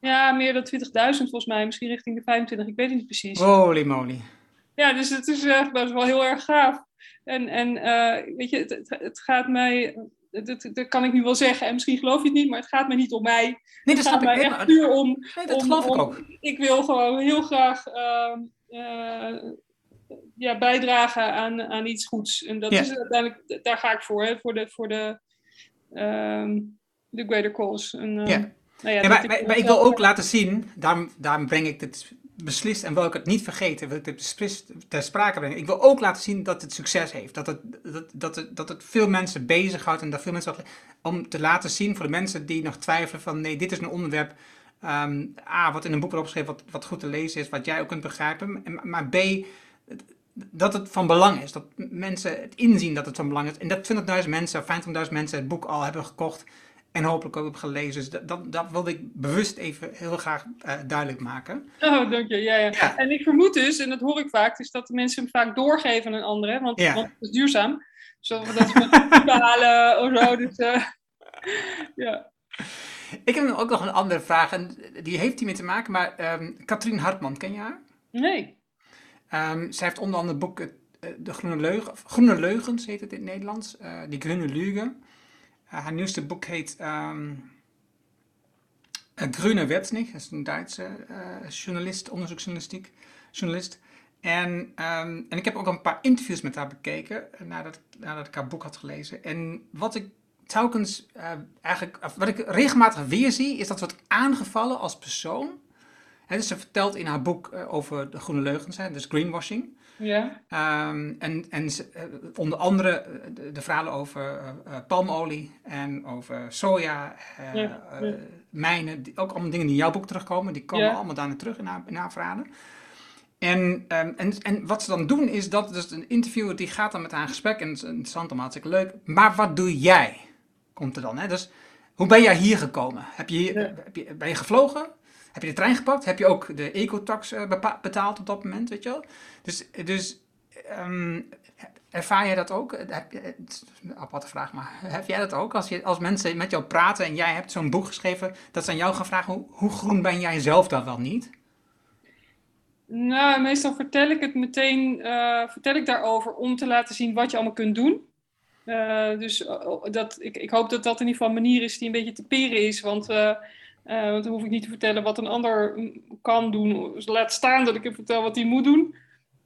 Ja, meer dan 20.000 volgens mij. Misschien richting de 25. Ik weet het niet precies. Holy moly. Ja, dus het is echt best wel heel erg gaaf. En, en uh, weet je, het, het, het gaat mij dat, dat, kan ik nu wel zeggen. En misschien geloof je het niet, maar het gaat me niet om mij. Nee, dat het gaat mij echt puur om. Nee, dat om, geloof ik ook. Ik wil gewoon heel graag uh, uh, ja, bijdragen aan, aan iets goeds. En dat Ja. is uiteindelijk, daar ga ik voor, hè, voor de, voor de, ehm, de greater cause. En, uh, Ja. Nou ja, Ja, maar, maar, maar ik wil ook laten zien, daarom, daarom breng ik dit beslist en wil ik het niet vergeten, wil ik dit ter sprake brengen. Ik wil ook laten zien dat het succes heeft. Dat het, dat, dat het, dat het veel mensen bezighoudt en dat veel mensen om te laten zien voor de mensen die nog twijfelen van nee, dit is een onderwerp ehm, A, wat in een boek wordt opgeschreven, wat, wat goed te lezen is, wat jij ook kunt begrijpen. En, maar B, dat het van belang is. Dat mensen het inzien dat het van belang is. En dat 20.000 mensen, 50.000 mensen het boek al hebben gekocht en hopelijk ook hebben gelezen. Dus dat, dat, dat wilde ik bewust even heel graag uh, duidelijk maken. Oh, dank je. Ja, ja, Ja. En ik vermoed dus, en dat hoor ik vaak, is dat de mensen hem vaak doorgeven aan een andere. Want, Ja. want het is duurzaam. Zo, dat ze met behalen of zo. Dus, eh, (laughs) ja. Ik heb ook nog een andere vraag en die heeft hiermee te maken, maar ehm Katrien Hartman, ken je haar? Nee. Ehm, zij heeft onder andere het boek eh, De Groene, Leugen, Groene Leugens, heet het in het Nederlands, eh, Die Groene Lüge. Eh, haar nieuwste boek heet ehm Grüne Wetnig, dat is een Duitse eh, journalist, onderzoeksjournalistiek, journalist. En, ehm, en ik heb ook een paar interviews met haar bekeken eh, nadat, nadat ik haar boek had gelezen. En wat ik telkens eigenlijk, wat ik regelmatig weer zie, is dat ze wordt aangevallen als persoon. Hè, dus ze vertelt in haar boek over de groene leugens, hè, dus greenwashing. Ja. Ehm, en en eh, onder andere eh, de, de verhalen over eh, palmolie en over soja, Ja, ja. mijnen, die, ook allemaal dingen die in jouw boek terugkomen, die komen Ja. allemaal daarna terug in haar, in haar verhalen. En, ehm, en, en wat ze dan doen is dat dus een interviewer die gaat dan met haar in gesprek en het is interessant om hartstikke leuk. Maar wat doe jij? Komt er dan. Hè? Dus hoe ben jij hier gekomen? Heb je, heb je, ben je gevlogen? Heb je de trein gepakt? Heb je ook de ecotax eh, betaald op dat moment? Weet je wel? Dus, dus ehm, ervaar jij dat ook? Heb je, het is een aparte vraag, maar (laughs) heb jij dat ook? Als, je, als mensen met jou praten en jij hebt zo'n boek geschreven, dat ze aan jou gaan vragen: hoe, hoe groen ben jij zelf dan wel niet? Nou, meestal vertel ik het meteen, eh, vertel ik daarover om te laten zien wat je allemaal kunt doen. Eh, dus eh, dat, ik, ik hoop dat dat in ieder geval een manier is die een beetje te peren is. Want, eh, eh, want dan hoef ik niet te vertellen wat een ander kan doen. Laat staan dat ik hem vertel wat hij moet doen.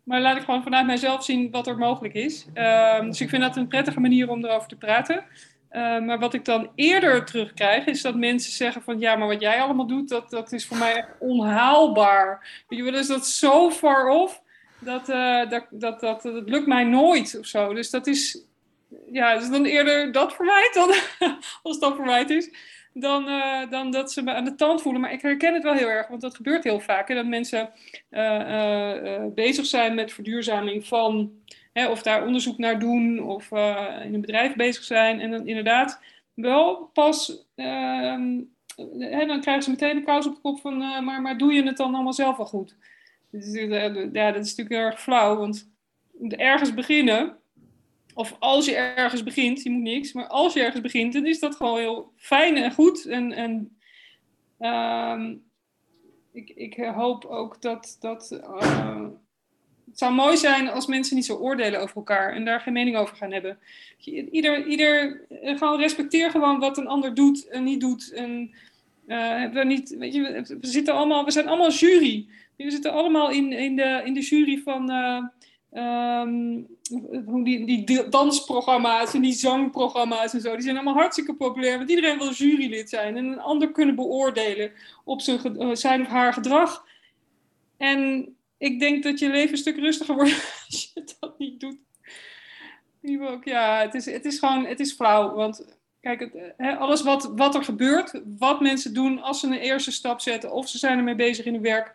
Maar laat ik gewoon vanuit mijzelf zien wat er mogelijk is. Ehm, dus ik vind dat een prettige manier om erover te praten. Eh, maar wat ik dan eerder terugkrijg, is dat mensen zeggen van ja, maar wat jij allemaal doet, dat, dat is voor mij echt onhaalbaar. Weet je wel, dus dat zo far off, dat, eh, dat, dat, dat, dat lukt mij nooit of zo. Dus dat is, ja, dus dan eerder dat verwijt dan, (laughs) als dat verwijt is, dan, eh, dan dat ze me aan de tand voelen. Maar ik herken het wel heel erg, want dat gebeurt heel vaak. Hè, dat mensen eh, eh, bezig zijn met verduurzaming van hè, of daar onderzoek naar doen of in een bedrijf bezig zijn. En dan inderdaad wel pas, ehm, dan krijgen ze meteen de kous op de kop van, maar, maar doe je het dan allemaal zelf wel goed? Dus, ja, dat is natuurlijk heel erg flauw, want ergens beginnen, of als je ergens begint, je moet niks, maar als je ergens begint, dan is dat gewoon heel fijn en goed. En, en ehm, ik, ik hoop ook dat, dat het zou mooi zijn als mensen niet zo oordelen over elkaar en daar geen mening over gaan hebben. Ieder, ieder eh, gewoon respecteer gewoon wat een ander doet en niet doet. En, uh, we, niet, weet je, we, zitten allemaal, we zijn allemaal jury. We zitten allemaal in, in, de, in de jury van um, die, die dansprogramma's en die zangprogramma's en zo. Die zijn allemaal hartstikke populair, want iedereen wil jurylid zijn en een ander kunnen beoordelen op zijn, zijn of haar gedrag. En ik denk dat je leven een stuk rustiger wordt (laughs) als je dat niet doet. Ook, ja, het is, het is gewoon, het is flauw. Want kijk, het, hè, alles wat, wat er gebeurt, wat mensen doen als ze een eerste stap zetten of ze zijn ermee bezig in hun werk,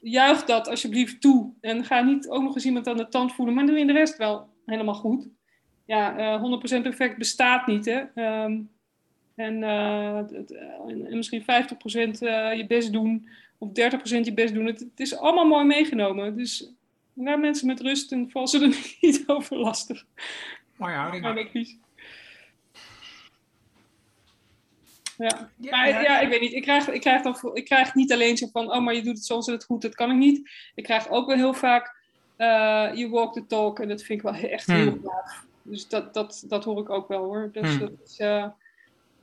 juich dat alsjeblieft toe. En ga niet ook nog eens iemand aan de tand voelen, maar doe je de rest wel helemaal goed. Ja, uh, eh, 100% perfect bestaat niet. Hè? Ehm, en, uh, het, en, misschien 50% uh, je best doen of 30% je best doen. Het, het, is allemaal mooi meegenomen. Dus laat mensen met rust en val ze er (laughs) niet over lastig. Mooi houding. Ja. Ja, maar, ja, ik weet niet. Ik krijg, ik, krijg dan, ik krijg niet alleen zo van, oh, maar je doet het soms en het goed, dat kan ik niet. Ik krijg ook wel heel vaak, uh, you walk the talk, en dat vind ik wel echt heel hmm. gaaf. Dus dat, dat, dat hoor ik ook wel hoor. Dus hmm. dat, is, uh,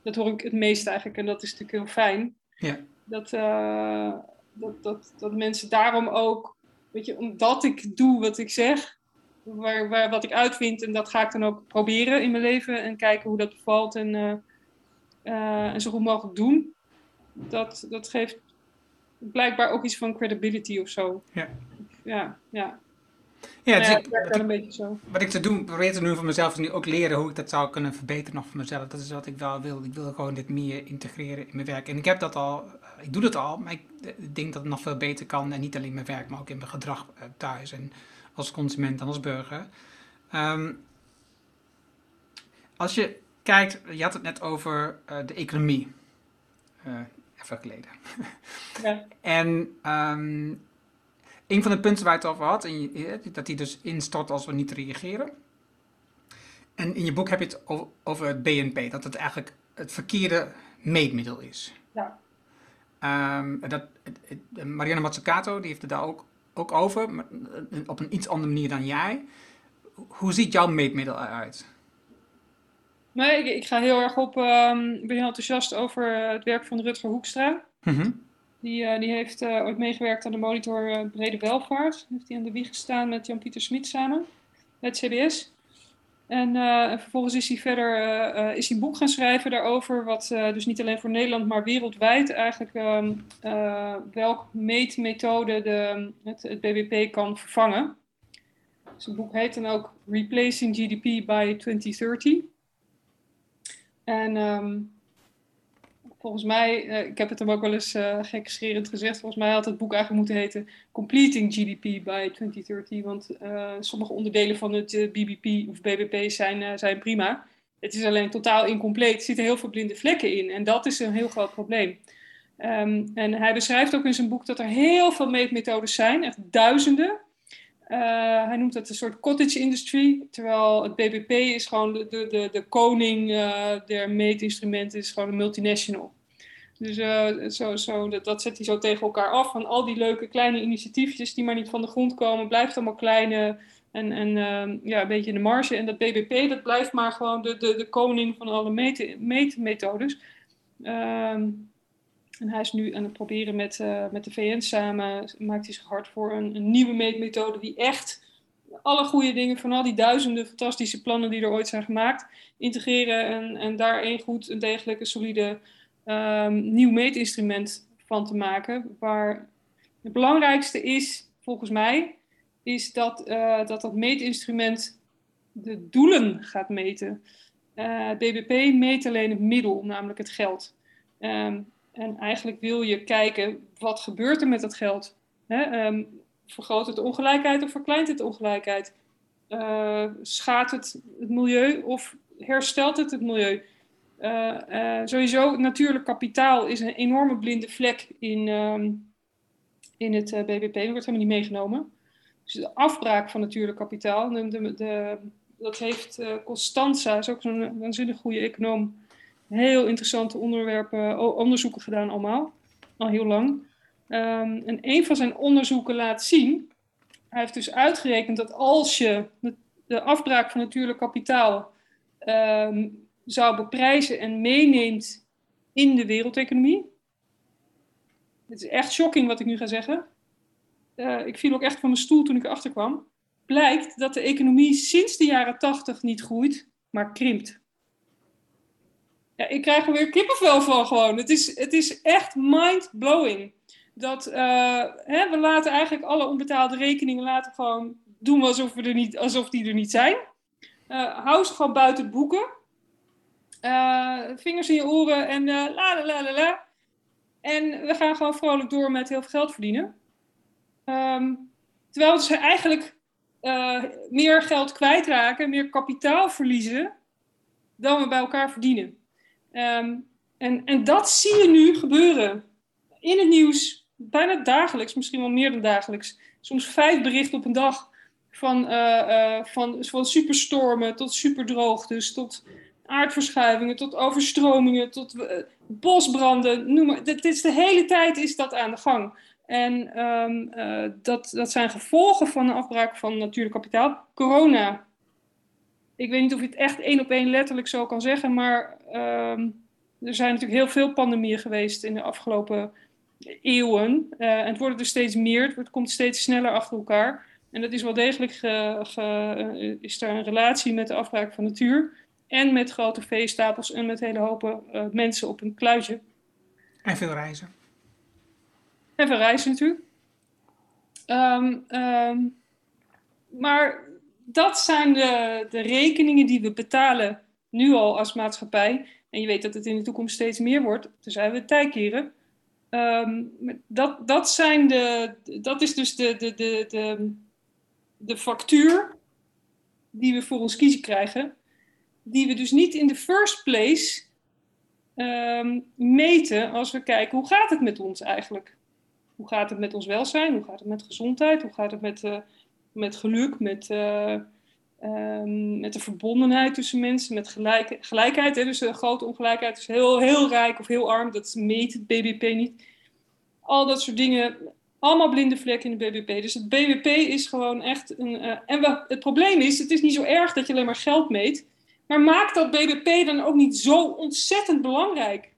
dat hoor ik het meest eigenlijk en dat is natuurlijk heel fijn. Ja dat, uh, dat, dat, dat mensen daarom ook, weet je, omdat ik doe wat ik zeg, waar, waar, wat ik uitvind, en dat ga ik dan ook proberen in mijn leven en kijken hoe dat bevalt en, uh, uh, en zo goed mogelijk doen. Dat, dat geeft blijkbaar ook iets van credibility of zo. Ja. Ja, ja. Ja, dus ik, wat, een beetje zo. wat ik te doen, probeer te doen voor mezelf is nu ook leren hoe ik dat zou kunnen verbeteren nog voor mezelf. Dat is wat ik wel wil. Ik wil gewoon dit meer integreren in mijn werk. En ik heb dat al, eh, ik doe dat al, maar ik, denk dat het nog veel beter kan. En niet alleen in mijn werk, maar ook in mijn gedrag eh, thuis en als consument en als burger. Um, als je kijkt, je had het net over uh, de economie. Uh, even geleden. (laughs) Ja. en um, een van de punten waar je het over had, en dat die dus instort als we niet reageren. En in je boek heb je het over het BNP, dat het eigenlijk het verkeerde meetmiddel is. Ja. Um, dat, Marianne Mazzucato die heeft het daar ook, ook over, maar eh, op een iets andere manier dan jij. Hoe ziet jouw meetmiddel eruit? Nee, ik, ik ga heel erg op, um, ik ben heel enthousiast over het werk van Rutger Hoekstra. Mm die, uh, die heeft uh, ooit meegewerkt aan de monitor uh, Brede Welvaart. Heeft hij aan de wieg gestaan met Jan-Pieter Smit samen, het CBS. En, vervolgens is hij verder is hij een boek gaan schrijven daarover, wat dus niet alleen voor Nederland, maar wereldwijd eigenlijk um, welk meetmethode de, het, het BBP kan vervangen. Zijn boek heet dan ook Replacing GDP by 2030. En um, volgens mij, uh, ik heb het hem ook wel eens uh, gekscherend gezegd, volgens mij had het boek eigenlijk moeten heten Completing GDP by 2030, want uh, sommige onderdelen van het BBP of BBP zijn, zijn prima. Het is alleen totaal incompleet, er zitten heel veel blinde vlekken in en dat is een heel groot probleem. Um, en hij beschrijft ook in zijn boek dat er heel veel meetmethodes zijn, echt duizenden. Uh, hij noemt het een soort cottage industry, terwijl het BBP is gewoon de, de, de, koning uh, der meetinstrumenten, is gewoon een multinational. Dus uh, zo, zo, dat, dat zet hij zo tegen elkaar af. Van al die leuke kleine initiatiefjes die maar niet van de grond komen, blijft allemaal kleine en, en ehm, ja, een beetje in de marge. En dat BBP, dat blijft maar gewoon de, de, de koning van alle meetmethodes. Ehm, en hij is nu aan het proberen met, uh, met de VN samen, maakt hij zich hard voor een, een, nieuwe meetmethode die echt alle goede dingen van al die duizenden fantastische plannen die er ooit zijn gemaakt, integreren en, en daar één goed, een degelijke, solide um, nieuw meetinstrument van te maken. Waar het belangrijkste is, volgens mij, is dat uh, dat, dat meetinstrument de doelen gaat meten. Eh, BBP meet alleen het middel, namelijk het geld. Um, en eigenlijk wil je kijken, wat gebeurt er met dat geld? Hè? Um, vergroot het ongelijkheid of verkleint het ongelijkheid? uh, schaadt het het milieu of herstelt het het milieu? Uh, sowieso, natuurlijk kapitaal is een enorme blinde vlek in, ehm, in het BBP. Dat wordt helemaal niet meegenomen. Dus de afbraak van natuurlijk kapitaal, de, de, dat heeft Constanza, is ook zo'n waanzinnig goede econoom, heel interessante onderwerpen, onderzoeken gedaan allemaal, al heel lang. Um, en een van zijn onderzoeken laat zien, hij heeft dus uitgerekend dat als je de afbraak van natuurlijk kapitaal um, zou beprijzen en meeneemt in de wereldeconomie. Het is echt shocking wat ik nu ga zeggen. Uh, ik viel ook echt van mijn stoel toen ik erachter kwam. Blijkt dat de economie sinds de jaren 80 niet groeit, maar krimpt. Ja, ik krijg er weer kippenvel van gewoon. Het is, het is echt mind-blowing. Dat uh, hè, we laten eigenlijk alle onbetaalde rekeningen laten gewoon doen alsof, we er niet, alsof die er niet zijn. Uh, hou ze gewoon buiten boeken. Uh, vingers in je oren en la la la la la. En we gaan gewoon vrolijk door met heel veel geld verdienen. Um, terwijl ze eigenlijk meer geld kwijtraken, meer kapitaal verliezen dan we bij elkaar verdienen. Um, en, en dat zie je nu gebeuren in het nieuws, bijna dagelijks, misschien wel meer dan dagelijks. Soms vijf berichten op een dag van, uh, uh, van, van superstormen tot superdroogtes, tot aardverschuivingen, tot overstromingen, tot uh, bosbranden. Noem maar. Dit is de hele tijd is dat aan de gang. En um, dat, dat zijn gevolgen van de afbraak van natuurlijk kapitaal. Corona ik weet niet of je het echt één op één letterlijk zo kan zeggen, maar um, er zijn natuurlijk heel veel pandemieën geweest in de afgelopen eeuwen. Uh, en het worden er steeds meer, het komt steeds sneller achter elkaar. En dat is wel degelijk, ge, ge, uh, is daar een relatie met de afbraak van natuur. En met grote veestapels en met hele hopen uh, mensen op een kluitje. En veel reizen. En veel reizen natuurlijk. Um, um, maar dat zijn de, de rekeningen die we betalen nu al als maatschappij. En je weet dat het in de toekomst steeds meer wordt, zijn we tijkeren. Um, dat, dat, zijn de, dat is dus de, de, de, de, factuur die we voor ons kiezen krijgen. Die we dus niet in de first place um, meten als we kijken hoe gaat het met ons eigenlijk. Hoe gaat het met ons welzijn? Hoe gaat het met gezondheid? Hoe gaat het met... Uh, met geluk, met, uh, um, met de verbondenheid tussen mensen, met gelijk, gelijkheid. Hè? Dus een grote ongelijkheid is heel, heel rijk of heel arm, dat meet het BBP niet. Al dat soort dingen, allemaal blinde vlekken in de BBP. Dus het BBP is gewoon echt een. Uh, en het probleem is, het is niet zo erg dat je alleen maar geld meet. Maar maak dat BBP dan ook niet zo ontzettend belangrijk.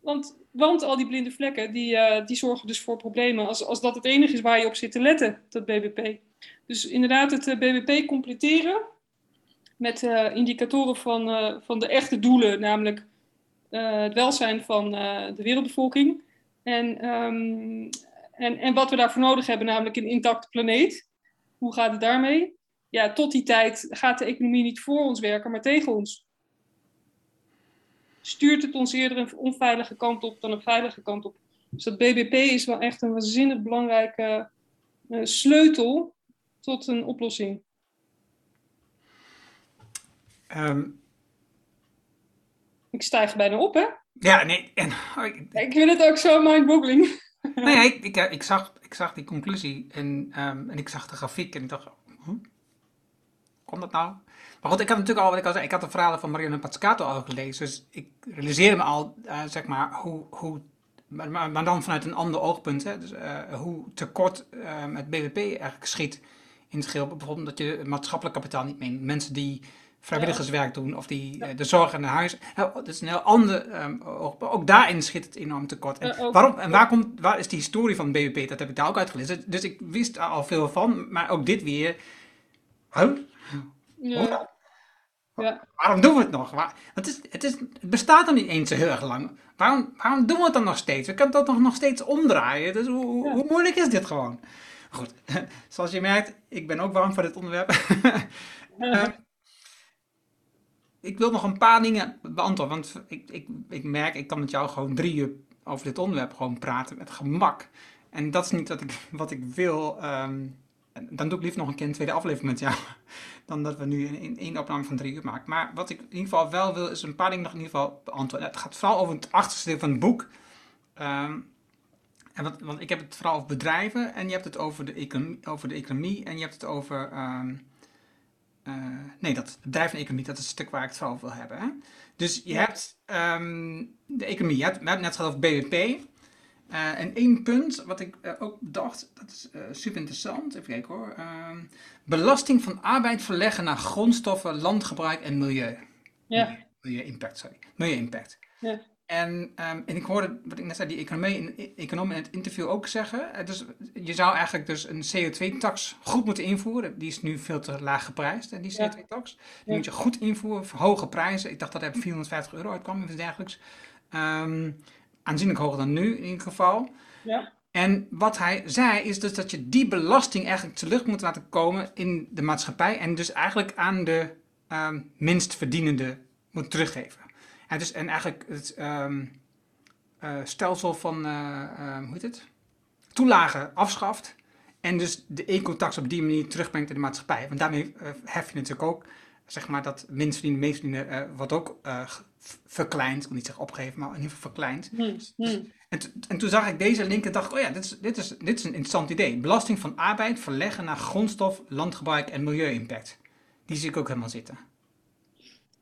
Want, want al die blinde vlekken, die, die zorgen dus voor problemen. Als, als dat het enige is waar je op zit te letten, dat BBP. Dus inderdaad het eh, BBP completeren met uh, indicatoren van, uh, van de echte doelen, namelijk het welzijn van de wereldbevolking. En, um, en, en wat we daarvoor nodig hebben, namelijk een intacte planeet. Hoe gaat het daarmee? Ja, tot die tijd gaat de economie niet voor ons werken, maar tegen ons. Stuurt het ons eerder een onveilige kant op dan een veilige kant op. Dus dat BBP is wel echt een waanzinnig belangrijke sleutel tot een oplossing? Um, ik stijg bijna op, hè? Ja, nee. En, oh, ik, ik vind het ook zo mind-boggling. (laughs) Ja, ik, ik, ik, zag, ik zag die conclusie en, um, en ik zag de grafiek en ik dacht, hm? komt dat nou? Maar goed, ik had natuurlijk al, wat ik al zei, ik had de verhalen van Marianne Pazzicato al gelezen, dus ik realiseerde me al, uh, zeg maar, hoe, hoe maar, maar, dan vanuit een ander oogpunt, hè, dus, uh, hoe tekort uh, het BBP eigenlijk schiet in het geheel. Bijvoorbeeld dat je maatschappelijk kapitaal niet meent. Mensen die vrijwilligerswerk doen of die ja. de zorg aan de huis. Nou, dat is een heel ander. Um, ook, ook, daarin schiet het enorm tekort. En, uh, waarom, en waar, komt, waar is die historie van het BBP? Dat heb ik daar ook uitgelezen. Dus ik wist er al veel van, maar ook dit weer. Huh? Ja. Ja. Waarom doen we het nog? Waar, het, is, het, is, het bestaat nog niet eens zo heel erg lang. Waarom, waarom doen we het dan nog steeds? We kunnen dat nog, nog steeds omdraaien. Dus hoe, ja. hoe moeilijk is dit gewoon? Goed, (laughs) zoals je merkt, ik ben ook warm voor dit onderwerp. uh, (laughs) ik wil nog een paar dingen beantwoorden, want ik, ik, ik merk, ik kan met jou gewoon drie uur over dit onderwerp gewoon praten met gemak. En dat is niet wat ik, (laughs) wat ik wil. Um, dan doe ik liever nog een keer een tweede aflevering met jou. Dan dat we nu in, één opname van drie uur maken. Maar wat ik in ieder geval wel wil, is een paar dingen nog in ieder geval beantwoorden. Het gaat vooral over het achterste deel van het boek. Ehm, en wat, want ik heb het vooral over bedrijven en je hebt het over de economie, over de economie en je hebt het over. eh, nee, dat bedrijf en economie, dat is het stuk waar ik het vooral over wil hebben. Hè? Dus je hebt ehm, de economie, je hebt, we hebben het net gehad over BBP. Eh, en één punt wat ik eh, ook dacht, dat is super interessant. Even kijken hoor. Ehm, belasting van arbeid verleggen naar grondstoffen, landgebruik en milieu. Ja. Milieu-impact, sorry. Milieu-impact. Ja. En, ehm, en ik hoorde, wat ik net zei, die economie, in- econoom in het interview ook zeggen. eh, Dus je zou eigenlijk dus een CO2-tax goed moeten invoeren. Die is nu veel te laag geprijsd, die Ja. CO2-tax. Die Ja. moet je goed invoeren voor hoge prijzen. Ik dacht dat er 450 euro uitkwam of dergelijks. Ehm, aanzienlijk hoger dan nu in ieder geval. Ja. En wat hij zei is dus dat je die belasting eigenlijk terug moet laten komen in de maatschappij. En dus eigenlijk aan de ehm, minst verdienende moet teruggeven. En, dus, en eigenlijk het ehm, eh, stelsel van, eh, ehm, hoe heet het? Toelagen afschaft. En dus de ecotax op die manier terugbrengt in de maatschappij. Want daarmee eh, hef je natuurlijk ook, zeg maar, dat minst verdiende, meest verdiende, eh, wordt ook verkleind. Ik wil niet zeggen opgegeven, maar in ieder geval verkleind. Hm, hm. En, t- en toen zag ik deze link en dacht ik, oh ja, dit is, dit, is, dit is een interessant idee. Belasting van arbeid verleggen naar grondstof, landgebruik en milieu-impact. Die zie ik ook helemaal zitten.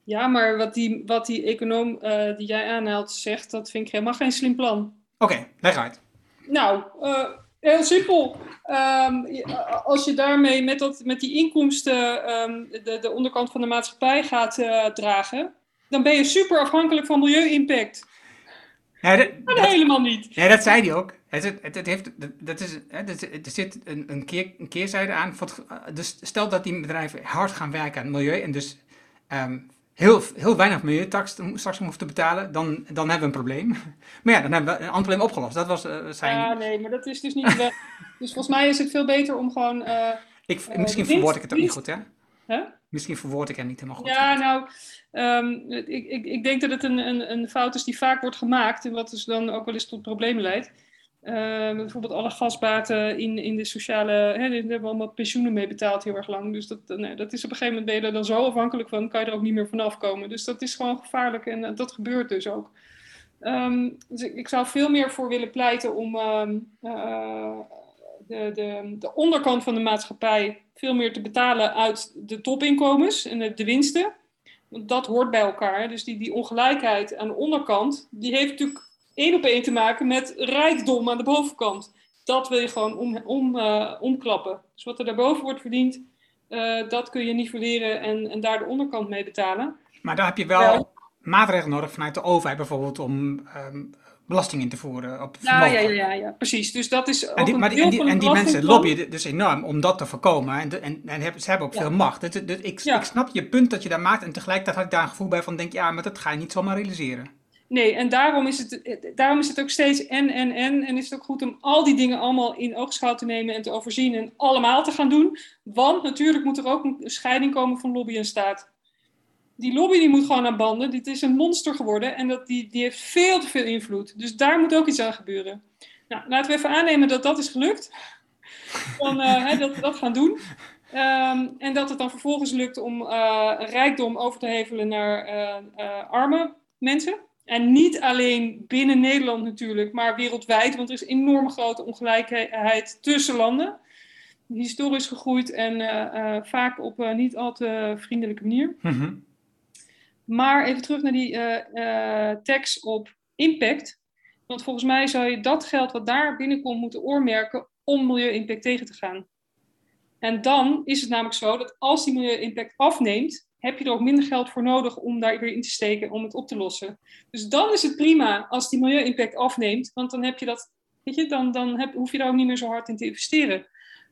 Ja, maar wat die, wat die econoom eh, die jij aanhaalt zegt, dat vind ik helemaal geen slim plan. Oké, leg uit. Nou, eh, heel simpel. Ehm, je- als je daarmee met, dat, met die inkomsten ehm, de, de onderkant van de maatschappij gaat eh, dragen, dan ben je super afhankelijk van milieu-impact. Ja, dat, helemaal niet. ja, dat zei hij ook. Het, het, het, heeft, dat- is, er zit een, een, keer, een keerzijde aan. Eh, dus stel dat die bedrijven hard gaan werken aan het milieu en dus ehm, heel, heel weinig milieutax straks hoeven te betalen, dan, dan hebben we een probleem. (laughs) Maar ja, dan hebben we een ander probleem opgelost. Dat was eh, zijn... Ja, nee, maar dat is dus niet. (laughs) Dus volgens mij is het veel beter om gewoon. eh, ik, eh, misschien verwoord ik het ook niet goed, hè? hè? Misschien verwoord ik het niet helemaal goed. Ja, nou, ehm, ik, ik, ik denk dat het een, een, een fout is die vaak wordt gemaakt en wat dus dan ook wel eens tot problemen leidt. Ehm, bijvoorbeeld alle gasbaten in, in de sociale, hè, daar hebben we allemaal pensioenen mee betaald heel erg lang. Dus dat, nee, dat is op een gegeven moment ben je er dan zo afhankelijk van, kan je er ook niet meer vanaf komen. Dus dat is gewoon gevaarlijk en eh, dat gebeurt dus ook. Ehm, dus ik, zou veel meer voor willen pleiten om ehm, eh, de, de, de onderkant van de maatschappij veel meer te betalen uit de topinkomens en de, de winsten. Want dat hoort bij elkaar. Dus die, die ongelijkheid aan de onderkant, die heeft natuurlijk één op één te maken met rijkdom aan de bovenkant. Dat wil je gewoon om, om, eh, omklappen. Dus wat er daarboven wordt verdiend, eh, dat kun je nivelleren en, en daar de onderkant mee betalen. Maar daar heb je wel Ja. maatregelen nodig vanuit de overheid, bijvoorbeeld om ehm, belasting in te voeren op Ja, ja, ja, ja, ja, precies. Dus dat is ook En die, een maar die, deel en die, en mensen lobbyen dus enorm om dat te voorkomen. En, de- en, en hebben, ze hebben ook Ja. veel macht. Dus, dus ik, ik snap je punt dat je daar maakt. En tegelijkertijd had ik daar een gevoel bij van, denk ja, maar dat ga je niet zomaar realiseren. Nee, en daarom is, het, daarom is het ook steeds en, en, en. En is het ook goed om al die dingen allemaal in oogschouw te nemen en te overzien en allemaal te gaan doen. Want natuurlijk moet er ook een scheiding komen van lobby en staat. Die lobby die moet gewoon aan banden. Dit is een monster geworden en dat, die, die heeft veel te veel invloed. Dus daar moet ook iets aan gebeuren. Nou, laten we even aannemen dat dat is gelukt. Dan, eh, dat we dat gaan doen. Ehm, en dat het dan vervolgens lukt om eh, rijkdom over te hevelen naar eh, arme mensen. En niet alleen binnen Nederland natuurlijk, maar wereldwijd. Want er is enorm grote ongelijkheid tussen landen. Historisch gegroeid en eh, eh, vaak op een niet al te vriendelijke manier. Mhm. Maar even terug naar die eh, eh, tax op impact. Want volgens mij zou je dat geld wat daar binnenkomt moeten oormerken om milieu-impact tegen te gaan. En dan is het namelijk zo dat als die milieu-impact afneemt, heb je er ook minder geld voor nodig om daar weer in te steken om het op te lossen. Dus dan is het prima als die milieu-impact afneemt, want dan heb je dat, weet je, dan, dan heb, hoef je daar ook niet meer zo hard in te investeren.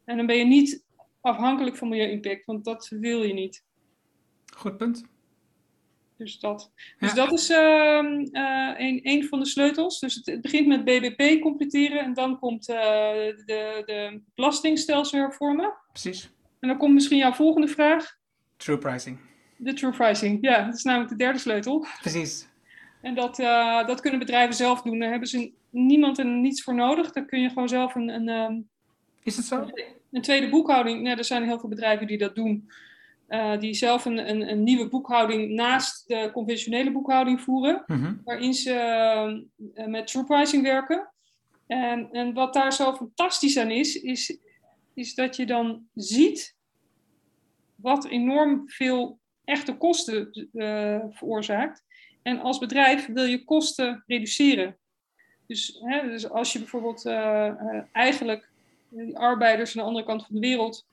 En dan ben je niet afhankelijk van milieu-impact, want dat wil je niet. Goed punt. Dus dat, dus Ja. dat is ehm, eh, een, een van de sleutels. Dus het, het begint met BBP completeren en dan komt eh, de, de belastingstelsel hervormen. Precies. En dan komt misschien jouw volgende vraag, True pricing. De true pricing. Ja, dat is namelijk de derde sleutel. Precies. En dat, eh, dat kunnen bedrijven zelf doen. Daar hebben ze niemand en niets voor nodig. Daar kun je gewoon zelf een... een ehm, Is het zo? Een tweede boekhouding, nou, er zijn heel veel bedrijven die dat doen. Uh, die zelf een, een, een, nieuwe boekhouding naast de conventionele boekhouding voeren, Mhm. waarin ze uh, met true pricing werken. En, en wat daar zo fantastisch aan is, is, is dat je dan ziet wat enorm veel echte kosten uh, veroorzaakt. En als bedrijf wil je kosten reduceren. Dus, hè, dus als je bijvoorbeeld eigenlijk die arbeiders aan de andere kant van de wereld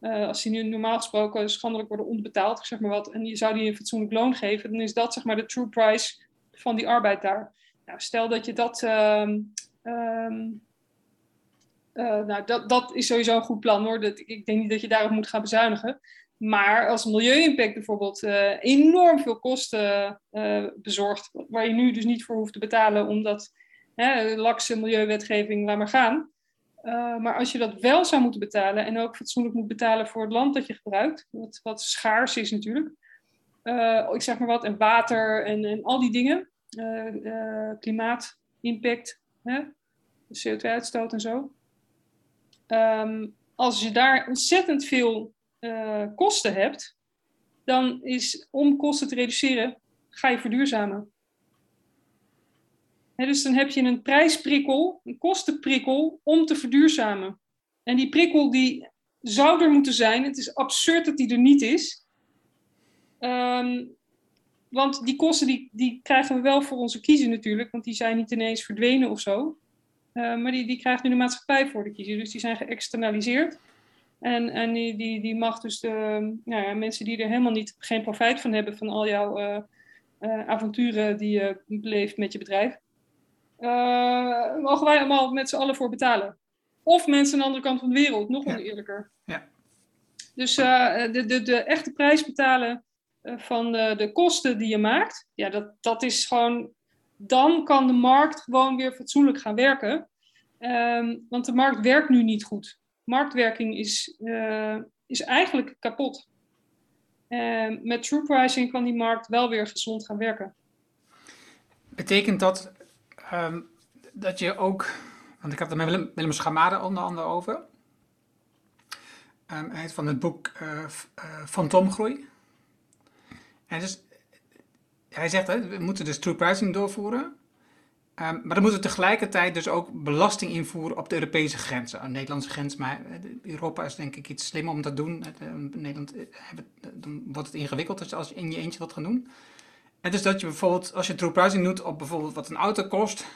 als die nu normaal gesproken schandelijk worden onderbetaald, zeg maar wat, en je zou die een fatsoenlijk loon geven, dan is dat zeg maar de true price van die arbeid daar. Nou, stel dat je dat, um, uh, nou, dat, dat is sowieso een goed plan hoor. Dat, ik denk niet dat je daarop moet gaan bezuinigen. Maar als milieu-impact bijvoorbeeld uh, enorm veel kosten bezorgt, waar je nu dus niet voor hoeft te betalen, omdat hè, lakse milieuwetgeving, laat maar gaan. Uh, maar als je dat wel zou moeten betalen en ook fatsoenlijk moet betalen voor het land dat je gebruikt, wat, wat schaars is natuurlijk, ik zeg maar wat, en water en, en al die dingen, klimaatimpact, CO2-uitstoot en zo. Um, als je daar ontzettend veel kosten hebt, dan is om kosten te reduceren, ga je verduurzamen. Dus dan heb je een prijsprikkel, een kostenprikkel om te verduurzamen. En die prikkel die zou er moeten zijn. Het is absurd dat die er niet is. Um, want die kosten die, die krijgen we wel voor onze kiezer natuurlijk. Want die zijn niet ineens verdwenen of zo. Uh, maar die, die krijgt nu de maatschappij voor de kiezer. Dus die zijn geëxternaliseerd. En, en die, die, die mag dus de nou ja, mensen die er helemaal niet, geen profijt van hebben... van al jouw uh, uh, avonturen die je beleeft met je bedrijf... Uh, mogen wij allemaal met z'n allen voor betalen. Of mensen aan de andere kant van de wereld, nog Ja. oneerlijker. Ja. Dus de, de, de echte prijs betalen van de, de kosten die je maakt, ja, dat, dat is gewoon. Dan kan de markt gewoon weer fatsoenlijk gaan werken. Um, want de markt werkt nu niet goed. Marktwerking is, is eigenlijk kapot. Um, met true pricing kan die markt wel weer gezond gaan werken. Betekent dat um, dat je ook, want ik had het met Willem, Willem Schamade onder andere over, um, hij heeft van het boek uh, Fantomgroei. En dus, hij zegt, hè, we moeten dus true pricing doorvoeren, maar dan moeten we tegelijkertijd dus ook belasting invoeren op de Europese grenzen, de Nederlandse grens, maar Europa is denk ik iets slimmer om dat te doen. In Nederland dan wordt het ingewikkeld als je in je eentje dat gaan doen. En dus dat je bijvoorbeeld, als je true doet op bijvoorbeeld wat een auto kost,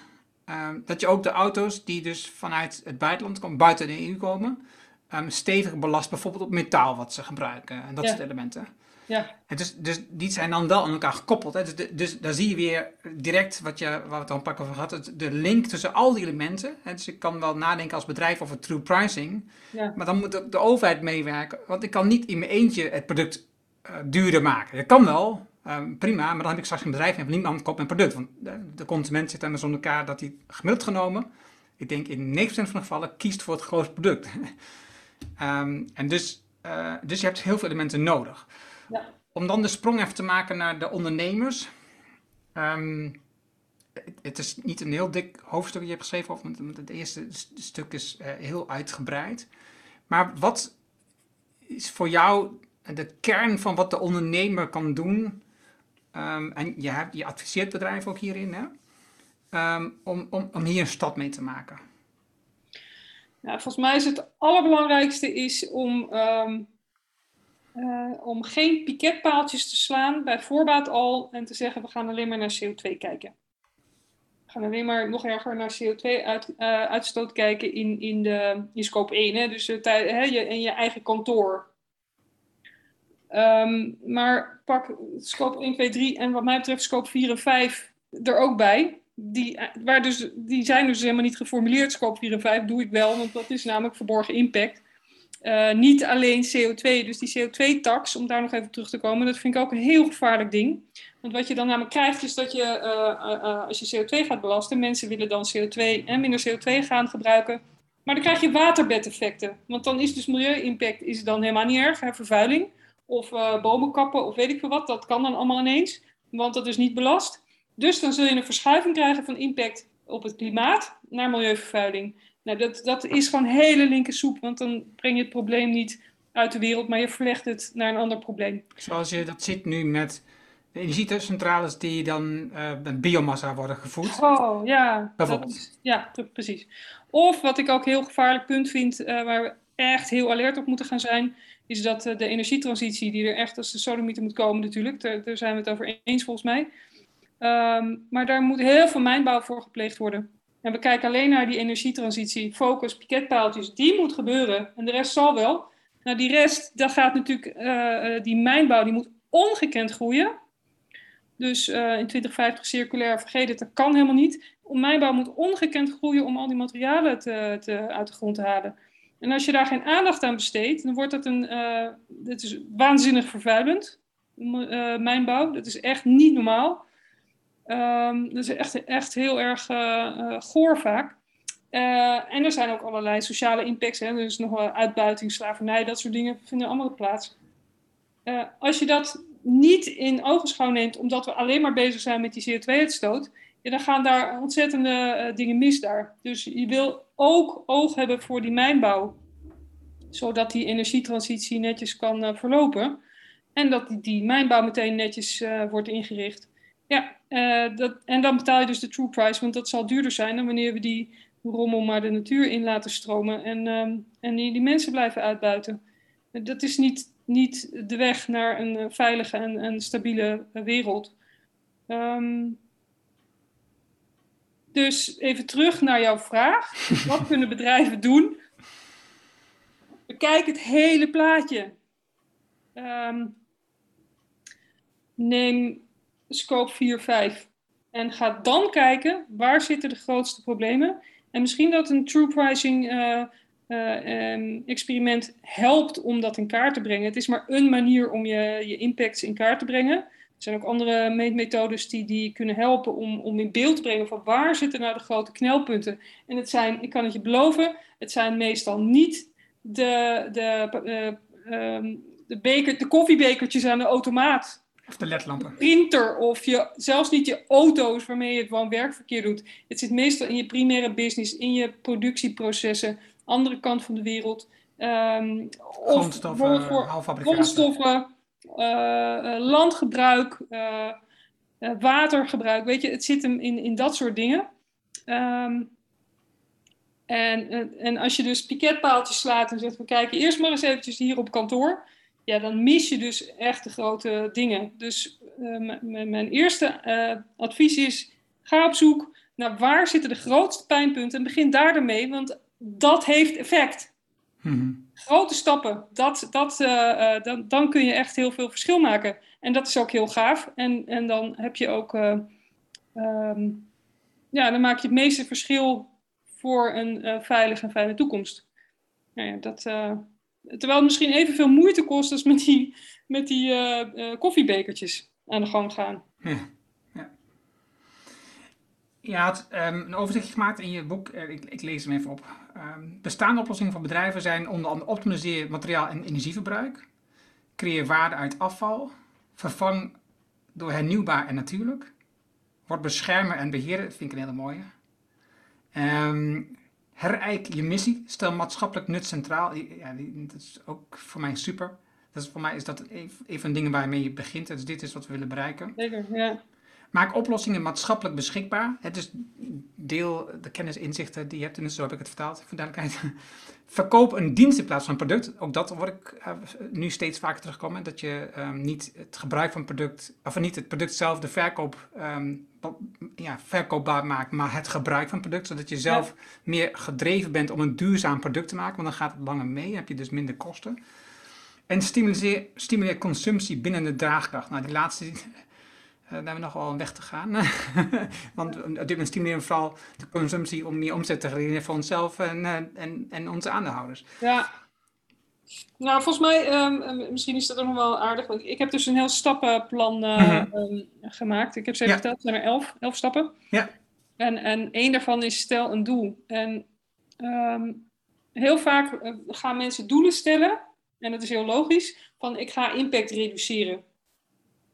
um, dat je ook de auto's die dus vanuit het buitenland komen, buiten de EU komen, um, stevig belast, bijvoorbeeld op metaal wat ze gebruiken en dat Ja. soort elementen. Ja, En dus, dus die zijn dan wel aan elkaar gekoppeld. Hè? Dus, de- dus daar zie je weer direct, wat je, waar we het al keer over gehad, de link tussen al die elementen. Hè? Dus ik kan wel nadenken als bedrijf over true pricing, ja. maar dan moet ook de overheid meewerken. Want ik kan niet in mijn eentje het product eh, duurder maken. Dat kan wel, ehm, prima, maar dan heb ik straks een bedrijf en niemand koopt mijn product. Want de, de consument zit dan zonder elkaar dat hij gemiddeld genomen, ik denk in 9% van de gevallen, kiest voor het grootste product. (laughs) Ehm, en dus, eh, dus je hebt heel veel elementen nodig. Ja. Om dan de sprong even te maken naar de ondernemers. Ehm, het, het is niet een heel dik hoofdstuk dat je hebt geschreven, want het eerste st- stuk is eh, heel uitgebreid. Maar wat is voor jou de kern van wat de ondernemer kan doen? Ehm, en je, hebt, je adviseert bedrijven ook hierin, hè? Ehm, om, om, om hier een stad mee te maken. Nou, volgens mij is het allerbelangrijkste is om, eh, om geen piketpaaltjes te slaan bij voorbaat al en te zeggen we gaan alleen maar naar CO2 kijken. We gaan alleen maar nog erger naar CO2-uitstoot kijken in, in, de, in scope 1, hè? dus tij- hè, in je eigen kantoor. Ehm, maar pak scope 1, 2, 3 en wat mij betreft scope 4 en 5 er ook bij. Die, eh, waar dus, die zijn dus helemaal niet geformuleerd, scope 4 en 5 doe ik wel, want dat is namelijk verborgen impact. Uh, niet alleen CO2, dus die CO2-tax, om daar nog even terug te komen, dat vind ik ook een heel gevaarlijk ding. Want wat je dan namelijk krijgt, is dat je, uh, uh, als je CO2 gaat belasten, mensen willen dan CO2 en minder CO2 gaan gebruiken. Maar dan krijg je waterbedeffecten. Want dan is dus milieu-impact is dan helemaal niet erg, hè, vervuiling. Of bomen kappen, of weet ik veel wat. Dat kan dan allemaal ineens, want dat is niet belast. Dus dan zul je een verschuiving krijgen van impact op het klimaat naar milieuvervuiling. Nou, dat, dat is gewoon hele linker soep, want dan breng je het probleem niet uit de wereld, maar je verlegt het naar een ander probleem. Zoals je dat ziet nu met de energiecentrales die dan uh, met biomassa worden gevoed. Oh, ja. Bijvoorbeeld. Is, ja, precies. Of wat ik ook een heel gevaarlijk punt vind, uh, waar we echt heel alert op moeten gaan zijn, is dat uh, de energietransitie, die er echt als de sodomieter moet komen natuurlijk, daar, daar, zijn we het over eens volgens mij. Um, maar daar moet heel veel mijnbouw voor gepleegd worden. En we kijken alleen naar die energietransitie, focus, piketpaaltjes, die moet gebeuren. En de rest zal wel. Nou, die rest, dat gaat natuurlijk, uh, die mijnbouw, die moet ongekend groeien. Dus uh, in 2050 circulair, vergeet het, dat kan helemaal niet. Mijnbouw moet ongekend groeien om al die materialen te, te, uit de grond te halen. En als je daar geen aandacht aan besteedt, dan wordt dat een, uh, is waanzinnig vervuilend, mijnbouw. Dat is echt niet normaal. Um, is echt, echt heel erg uh, goor vaak. en er zijn ook allerlei sociale impacts. Hè? Dus nog uitbuiting, slavernij, dat soort dingen vinden allemaal plaats. als je dat niet in ogenschouw neemt, omdat we alleen maar bezig zijn met die CO2-uitstoot, ja, dan gaan daar ontzettende dingen mis daar. Dus je wil ook oog hebben voor die mijnbouw, zodat die energietransitie netjes kan verlopen. En dat die, die mijnbouw meteen netjes wordt ingericht. Ja, dat, en dan betaal je dus de true price, want dat zal duurder zijn dan wanneer we die rommel maar de natuur in laten stromen en, um, en die, die mensen blijven uitbuiten. Dat is niet niet de weg naar een eh, veilige en, en stabiele eh, wereld. Um, dus even terug naar jouw vraag. (laughs) Wat kunnen bedrijven doen? Bekijk het hele plaatje. Um, neem scope 4, 5 en ga dan kijken waar zitten de grootste problemen. En misschien dat een true pricing uh, uh, um, experiment helpt om dat in kaart te brengen. Het is maar een manier om je, je impacts in kaart te brengen. Er zijn ook andere meetmethodes die, die kunnen helpen om, om in beeld te brengen van waar zitten nou de grote knelpunten. En het zijn, ik kan het je beloven, het zijn meestal niet de, de, uh, um, de, beker, de koffiebekertjes aan de automaat. Of de ledlampen. Printer of je, zelfs niet je auto's waarmee je het woon-werkverkeer doet. Het zit meestal in je primaire business, in je productieprocessen, andere kant van de wereld. Um, of grondstoffen, grondstoffen uh, landgebruik, uh, watergebruik. Weet je, het zit hem in, in dat soort dingen. Um, en, en als je dus piketpaaltjes slaat en zegt: we kijken eerst maar eens eventjes hier op kantoor. Ja, dan mis je dus echt de grote dingen. Dus mijn eerste advies is: ga op zoek naar waar zitten de grootste pijnpunten en begin daar ermee. Want dat heeft effect. Mm-hmm. Grote stappen, dat, dat, uh, uh, dan, dan kun je echt heel veel verschil maken. En dat is ook heel gaaf. En, en dan heb je ook, um, ja, dan maak je het meeste verschil voor een veilige en fijne toekomst. Nou ja, dat, terwijl het misschien evenveel moeite kost als met die, met die koffiebekertjes aan de gang gaan. Ja. Je had um, een overzicht gemaakt in je boek, uh, ik, ik, lees hem even op. Um, bestaande oplossingen voor bedrijven zijn onder andere optimaliseer materiaal- en energieverbruik, creëer waarde uit afval, vervang door hernieuwbaar en natuurlijk, word beschermen en beheren, dat vind ik een hele mooie. Um, herijk je missie, stel maatschappelijk nut centraal, ja, dat is ook voor mij super. Dat is, voor mij is dat een, een van de dingen waarmee je begint, dus dit is wat we willen bereiken. Zeker, ja. Maak oplossingen maatschappelijk beschikbaar. Het is deel de kennis inzichten die je hebt, en zo heb ik het vertaald, voor duidelijkheid. (laughs) Verkoop een dienst in plaats van een product. Ook dat word ik uh, nu steeds vaker terugkomen. Dat je um, niet het gebruik van product, of niet het product zelf de verkoop, um, ja, verkoopbaar maakt, maar het gebruik van het product. Zodat je zelf ja. meer gedreven bent om een duurzaam product te maken, want dan gaat het langer mee. Dan heb je dus minder kosten. En stimuleer, stimuleer consumptie binnen de draagkracht. Nou, die laatste uh, (laughs) daar hebben we nog wel een weg te gaan. (laughs) Want op dit moment stimuleren we vooral de consumptie om meer omzet te genereren voor onszelf en, uh, en, en onze aandeelhouders. Ja. Nou, volgens mij, um, misschien is dat ook nog wel aardig. Want ik heb dus een heel stappenplan uh, mm-hmm. um, gemaakt. Ik heb ze ja. verteld, er zijn er elf, elf stappen. Ja. En, en één daarvan is stel een doel. En um, heel vaak gaan mensen doelen stellen. En dat is heel logisch. Van ik ga impact reduceren.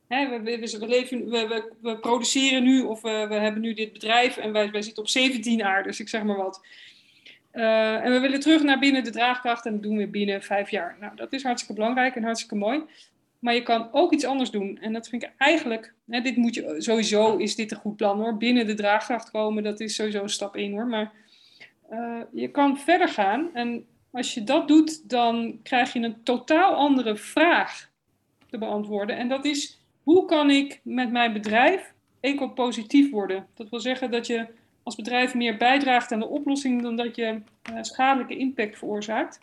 Hè, we, we, we, leven, we, we, produceren nu, of we, hebben nu dit bedrijf en wij, wij zitten op 17 aardes, ik zeg maar wat. Eh, en we willen terug naar binnen de draagkracht en dat doen we binnen vijf jaar. Nou, dat is hartstikke belangrijk en hartstikke mooi. Maar je kan ook iets anders doen. En dat vind ik eigenlijk, hè, dit moet je, sowieso is dit een goed plan hoor. Binnen de draagkracht komen, dat is sowieso stap één hoor. Maar uh, je kan verder gaan. En als je dat doet, dan krijg je een totaal andere vraag te beantwoorden. En dat is, hoe kan ik met mijn bedrijf eco-positief worden? Dat wil zeggen dat je als bedrijf meer bijdraagt aan de oplossing dan dat je uh, schadelijke impact veroorzaakt.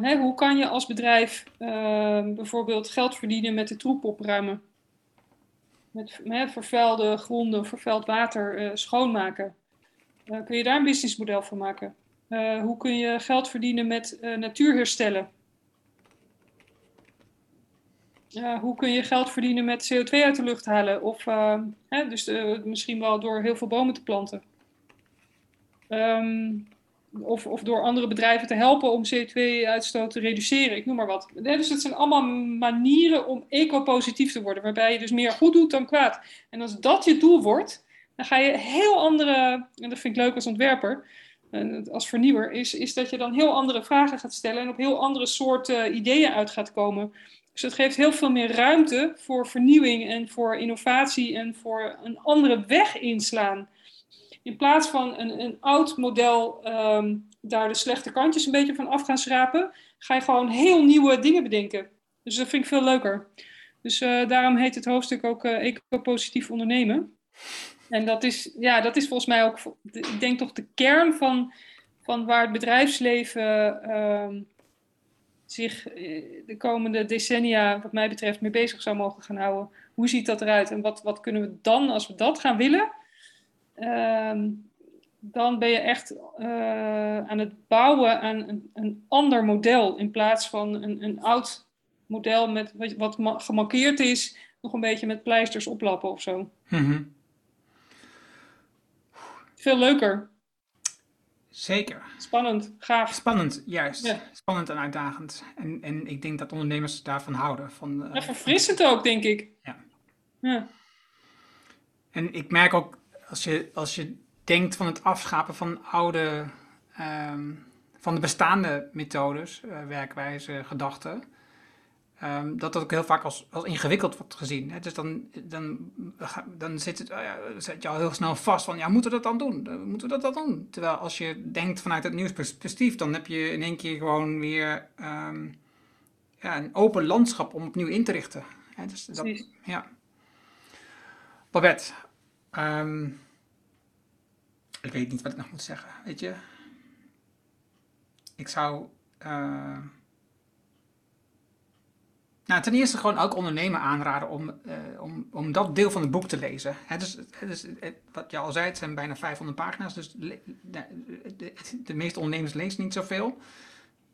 Hè, hoe kan je als bedrijf uh, bijvoorbeeld geld verdienen met de troep opruimen? Met hè, vervuilde gronden, vervuild water schoonmaken. kun je daar een businessmodel van maken? hoe kun je geld verdienen met natuur herstellen? Hoe kun je geld verdienen met CO2 uit de lucht halen? Of hè, dus misschien wel door heel veel bomen te planten. Um, of, of door andere bedrijven te helpen om CO2-uitstoot te reduceren. Ik noem maar wat. Dus het zijn allemaal manieren om eco-positief te worden, waarbij je dus meer goed doet dan kwaad. En als dat je doel wordt, dan ga je heel andere, en dat vind ik leuk als ontwerper, als vernieuwer, is, is dat je dan heel andere vragen gaat stellen en op heel andere soorten ideeën uit gaat komen. Dus het geeft heel veel meer ruimte voor vernieuwing en voor innovatie en voor een andere weg inslaan in plaats van een, een oud model ehm, daar de slechte kantjes een beetje van af gaan schrapen, ga je gewoon heel nieuwe dingen bedenken. Dus dat vind ik veel leuker. Dus uh, daarom heet het hoofdstuk ook uh, eco-positief ondernemen. En dat is, ja, dat is volgens mij ook, ik denk toch de kern van, van waar het bedrijfsleven uh, zich eh, de komende decennia, wat mij betreft, mee bezig zou mogen gaan houden. Hoe ziet dat eruit en wat, wat kunnen we dan, als we dat gaan willen, Ehm, dan ben je echt uh, aan het bouwen aan een, een, ander model in plaats van een, een oud model met wat, wat gemarkeerd is, nog een beetje met pleisters oplappen of zo. Mm Veel leuker. Zeker. Spannend, gaaf. Spannend, juist. Spannend en uitdagend. En, en ik denk dat ondernemers daarvan houden. Van, uh, en verfrissend ook, denk ik. Ja. ja. En ik merk ook als je, als je denkt van het afschapen van oude, um, van de bestaande methodes, uh, werkwijze, gedachten, um, dat dat ook heel vaak als, als ingewikkeld wordt gezien. Hè? Dus dan, dan, dan zit, het, uh, zit je al heel snel vast van, ja, moeten we dat dan doen? Uh, moeten we dat dan doen? Terwijl als je denkt vanuit het nieuwsperspectief, dan heb je in één keer gewoon weer um, ja, een open landschap om opnieuw in te richten. Hè? Dus dat, ja. Babette, Um, ik weet niet wat ik nog moet zeggen, weet je. Ik zou. Uh, nou, ten eerste gewoon ook ondernemen aanraden om, uh, om, om dat deel van het boek te lezen. He, dus, dus, wat je al zei, het zijn bijna 500 pagina's, dus de, de, de meeste ondernemers lezen niet zoveel.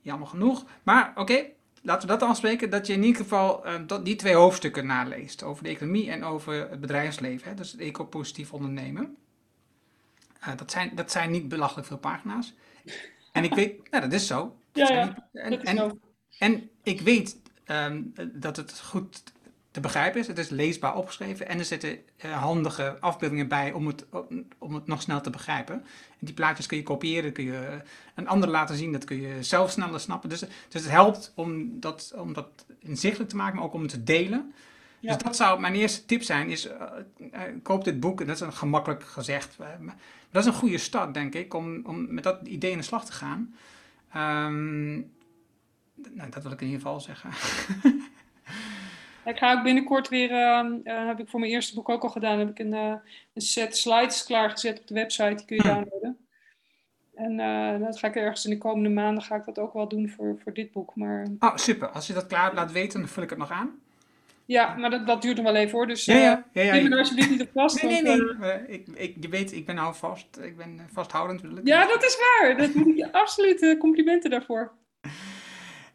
Jammer genoeg. Maar oké, okay, laten we dat afspreken, dat je in ieder geval uh, dat, die twee hoofdstukken naleest. Over de economie en over het bedrijfsleven. Dus het eco-positief ondernemen. Uh, dat, zijn, dat zijn niet belachelijk veel pagina's. En ik weet, nou dat is zo. Ja, ja, en, en, en, ik weet um, dat het goed te begrijpen is. Het is leesbaar opgeschreven en er zitten uh, handige afbeeldingen bij om het, om het nog snel te begrijpen. En die plaatjes kun je kopiëren, kun je een ander laten zien, dat kun je zelf sneller snappen. Dus, dus het helpt om dat, om dat inzichtelijk te maken, maar ook om het te delen. Ja. Dus dat zou mijn eerste tip zijn, is uh, uh, koop dit boek. En dat is een gemakkelijk gezegd. maar dat is een goede start, denk ik, om, om met dat idee in de slag te gaan. Um, nou, dat wil ik in ieder geval zeggen. (laughs) Ik ga ook binnenkort weer, uh, heb ik voor mijn eerste boek ook al gedaan, heb ik een, uh, een set slides klaargezet op de website, die kun je hm. downloaden. En uh, dat ga ik ergens in de komende maanden ga ik dat ook wel doen voor, voor dit boek. Maar... Oh, super. Als je dat klaar laat weten, dan vul ik het nog aan. Ja, maar dat, dat duurt nog wel even hoor. Dus ja, ja, ja, ja, ja. er alsjeblieft niet op vast. Nee, nee, nee. ik, ik, je weet, ik ben nou vast. Ik ben vasthoudend. Ja, dat is waar. Dat moet je absoluut complimenten daarvoor. (laughs)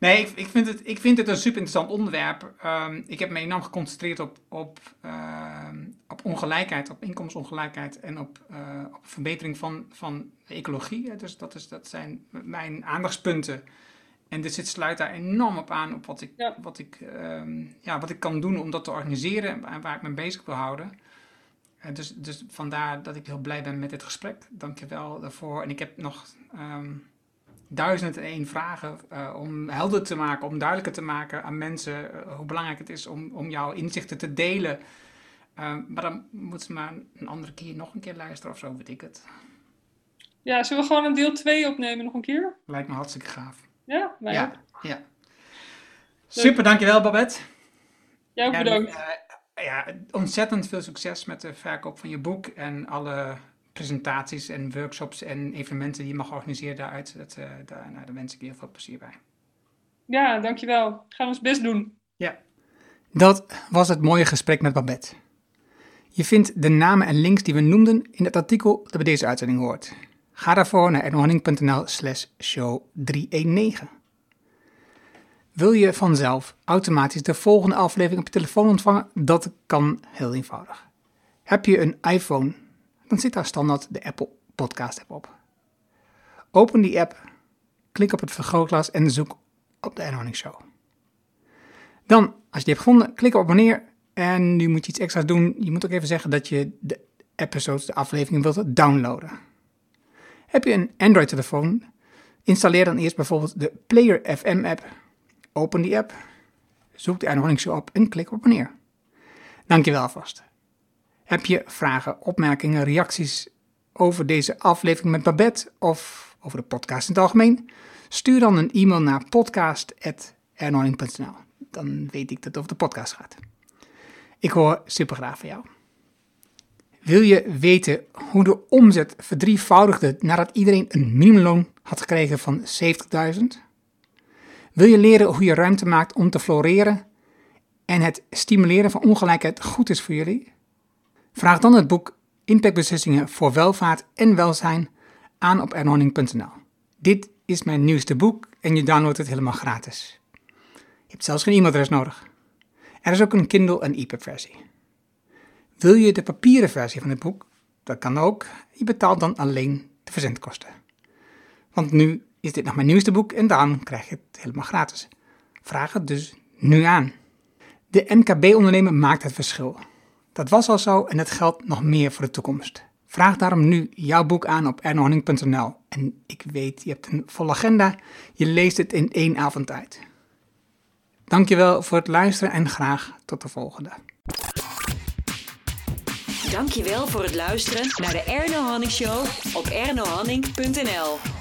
Nee, ik, ik, vind het, ik vind het een super interessant onderwerp. Um, ik heb me enorm geconcentreerd op, op, uh, op ongelijkheid, op inkomensongelijkheid en op, uh, op verbetering van, van de ecologie. Dus dat, is, dat zijn mijn aandachtspunten. En dit zit, sluit daar enorm op aan op wat ik, ja. wat, ik, um, ja, wat ik kan doen om dat te organiseren en waar ik me bezig wil houden. Eh, dus, dus vandaar dat ik heel blij ben met dit gesprek. Dank je wel daarvoor. En ik heb nog um, duizend en één vragen uh, om helder te maken, om duidelijker te maken aan mensen uh, hoe belangrijk het is om, om jouw inzichten te delen. Um, maar dan moeten ze maar een andere keer nog een keer luisteren of zo, weet ik het. Ja, zullen we gewoon een deel 2 opnemen nog een keer? Lijkt me hartstikke gaaf. Ja, mij ja, ook. ja. Super, dankjewel Babette. Jij ook bedankt. En, uh, ja, ontzettend veel succes met de verkoop van je boek en alle presentaties en workshops en evenementen die je mag organiseren daaruit. Dat, uh, daar, nou, daar wens ik je heel veel plezier bij. Ja, dankjewel. Gaan we ons best doen. Ja. Dat was het mooie gesprek met Babette. Je vindt de namen en links die we noemden in het artikel dat bij deze uitzending hoort. Ga daarvoor naar ernohanning.nl slash show 319. Wil je vanzelf automatisch de volgende aflevering op je telefoon ontvangen? Dat kan heel eenvoudig. Heb je een iPhone, dan zit daar standaard de Apple Podcast app op. Open die app, klik op het vergrootglas en zoek op de Ernohanning Show. Dan, als je die hebt gevonden, klik op abonneer. En nu moet je iets extra's doen. Je moet ook even zeggen dat je de episodes, de aflevering wilt downloaden. Heb je een Android-telefoon? Installeer dan eerst bijvoorbeeld de Player FM app. Open die app, zoek de Ernohanning Show op en klik op abonneer. Dankjewel alvast. Heb je vragen, opmerkingen, reacties over deze aflevering met Babette of over de podcast in het algemeen? Stuur dan een e-mail naar podcast.ernohanning.nl. Dan weet ik dat het over de podcast gaat. Ik hoor super graag van jou. Wil je weten hoe de omzet verdrievoudigde nadat iedereen een minimumloon had gekregen van 70.000? Wil je leren hoe je ruimte maakt om te floreren en het stimuleren van ongelijkheid goed is voor jullie? Vraag dan het boek Impactbeslissingen voor welvaart en welzijn aan op ernohanning.nl. Dit is mijn nieuwste boek en je downloadt het helemaal gratis. Je hebt zelfs geen e-mailadres nodig. Er is ook een Kindle en EPUB versie. Wil je de papieren versie van het boek? Dat kan ook. Je betaalt dan alleen de verzendkosten. Want nu is dit nog mijn nieuwste boek en dan krijg je het helemaal gratis. Vraag het dus nu aan. De MKB-ondernemer maakt het verschil. Dat was al zo en het geldt nog meer voor de toekomst. Vraag daarom nu jouw boek aan op ernohanning.nl. En ik weet, je hebt een volle agenda. Je leest het in één avond uit. Dankjewel voor het luisteren en graag tot de volgende. Dankjewel voor het luisteren naar de Erno Hanning Show op ernohanning.nl.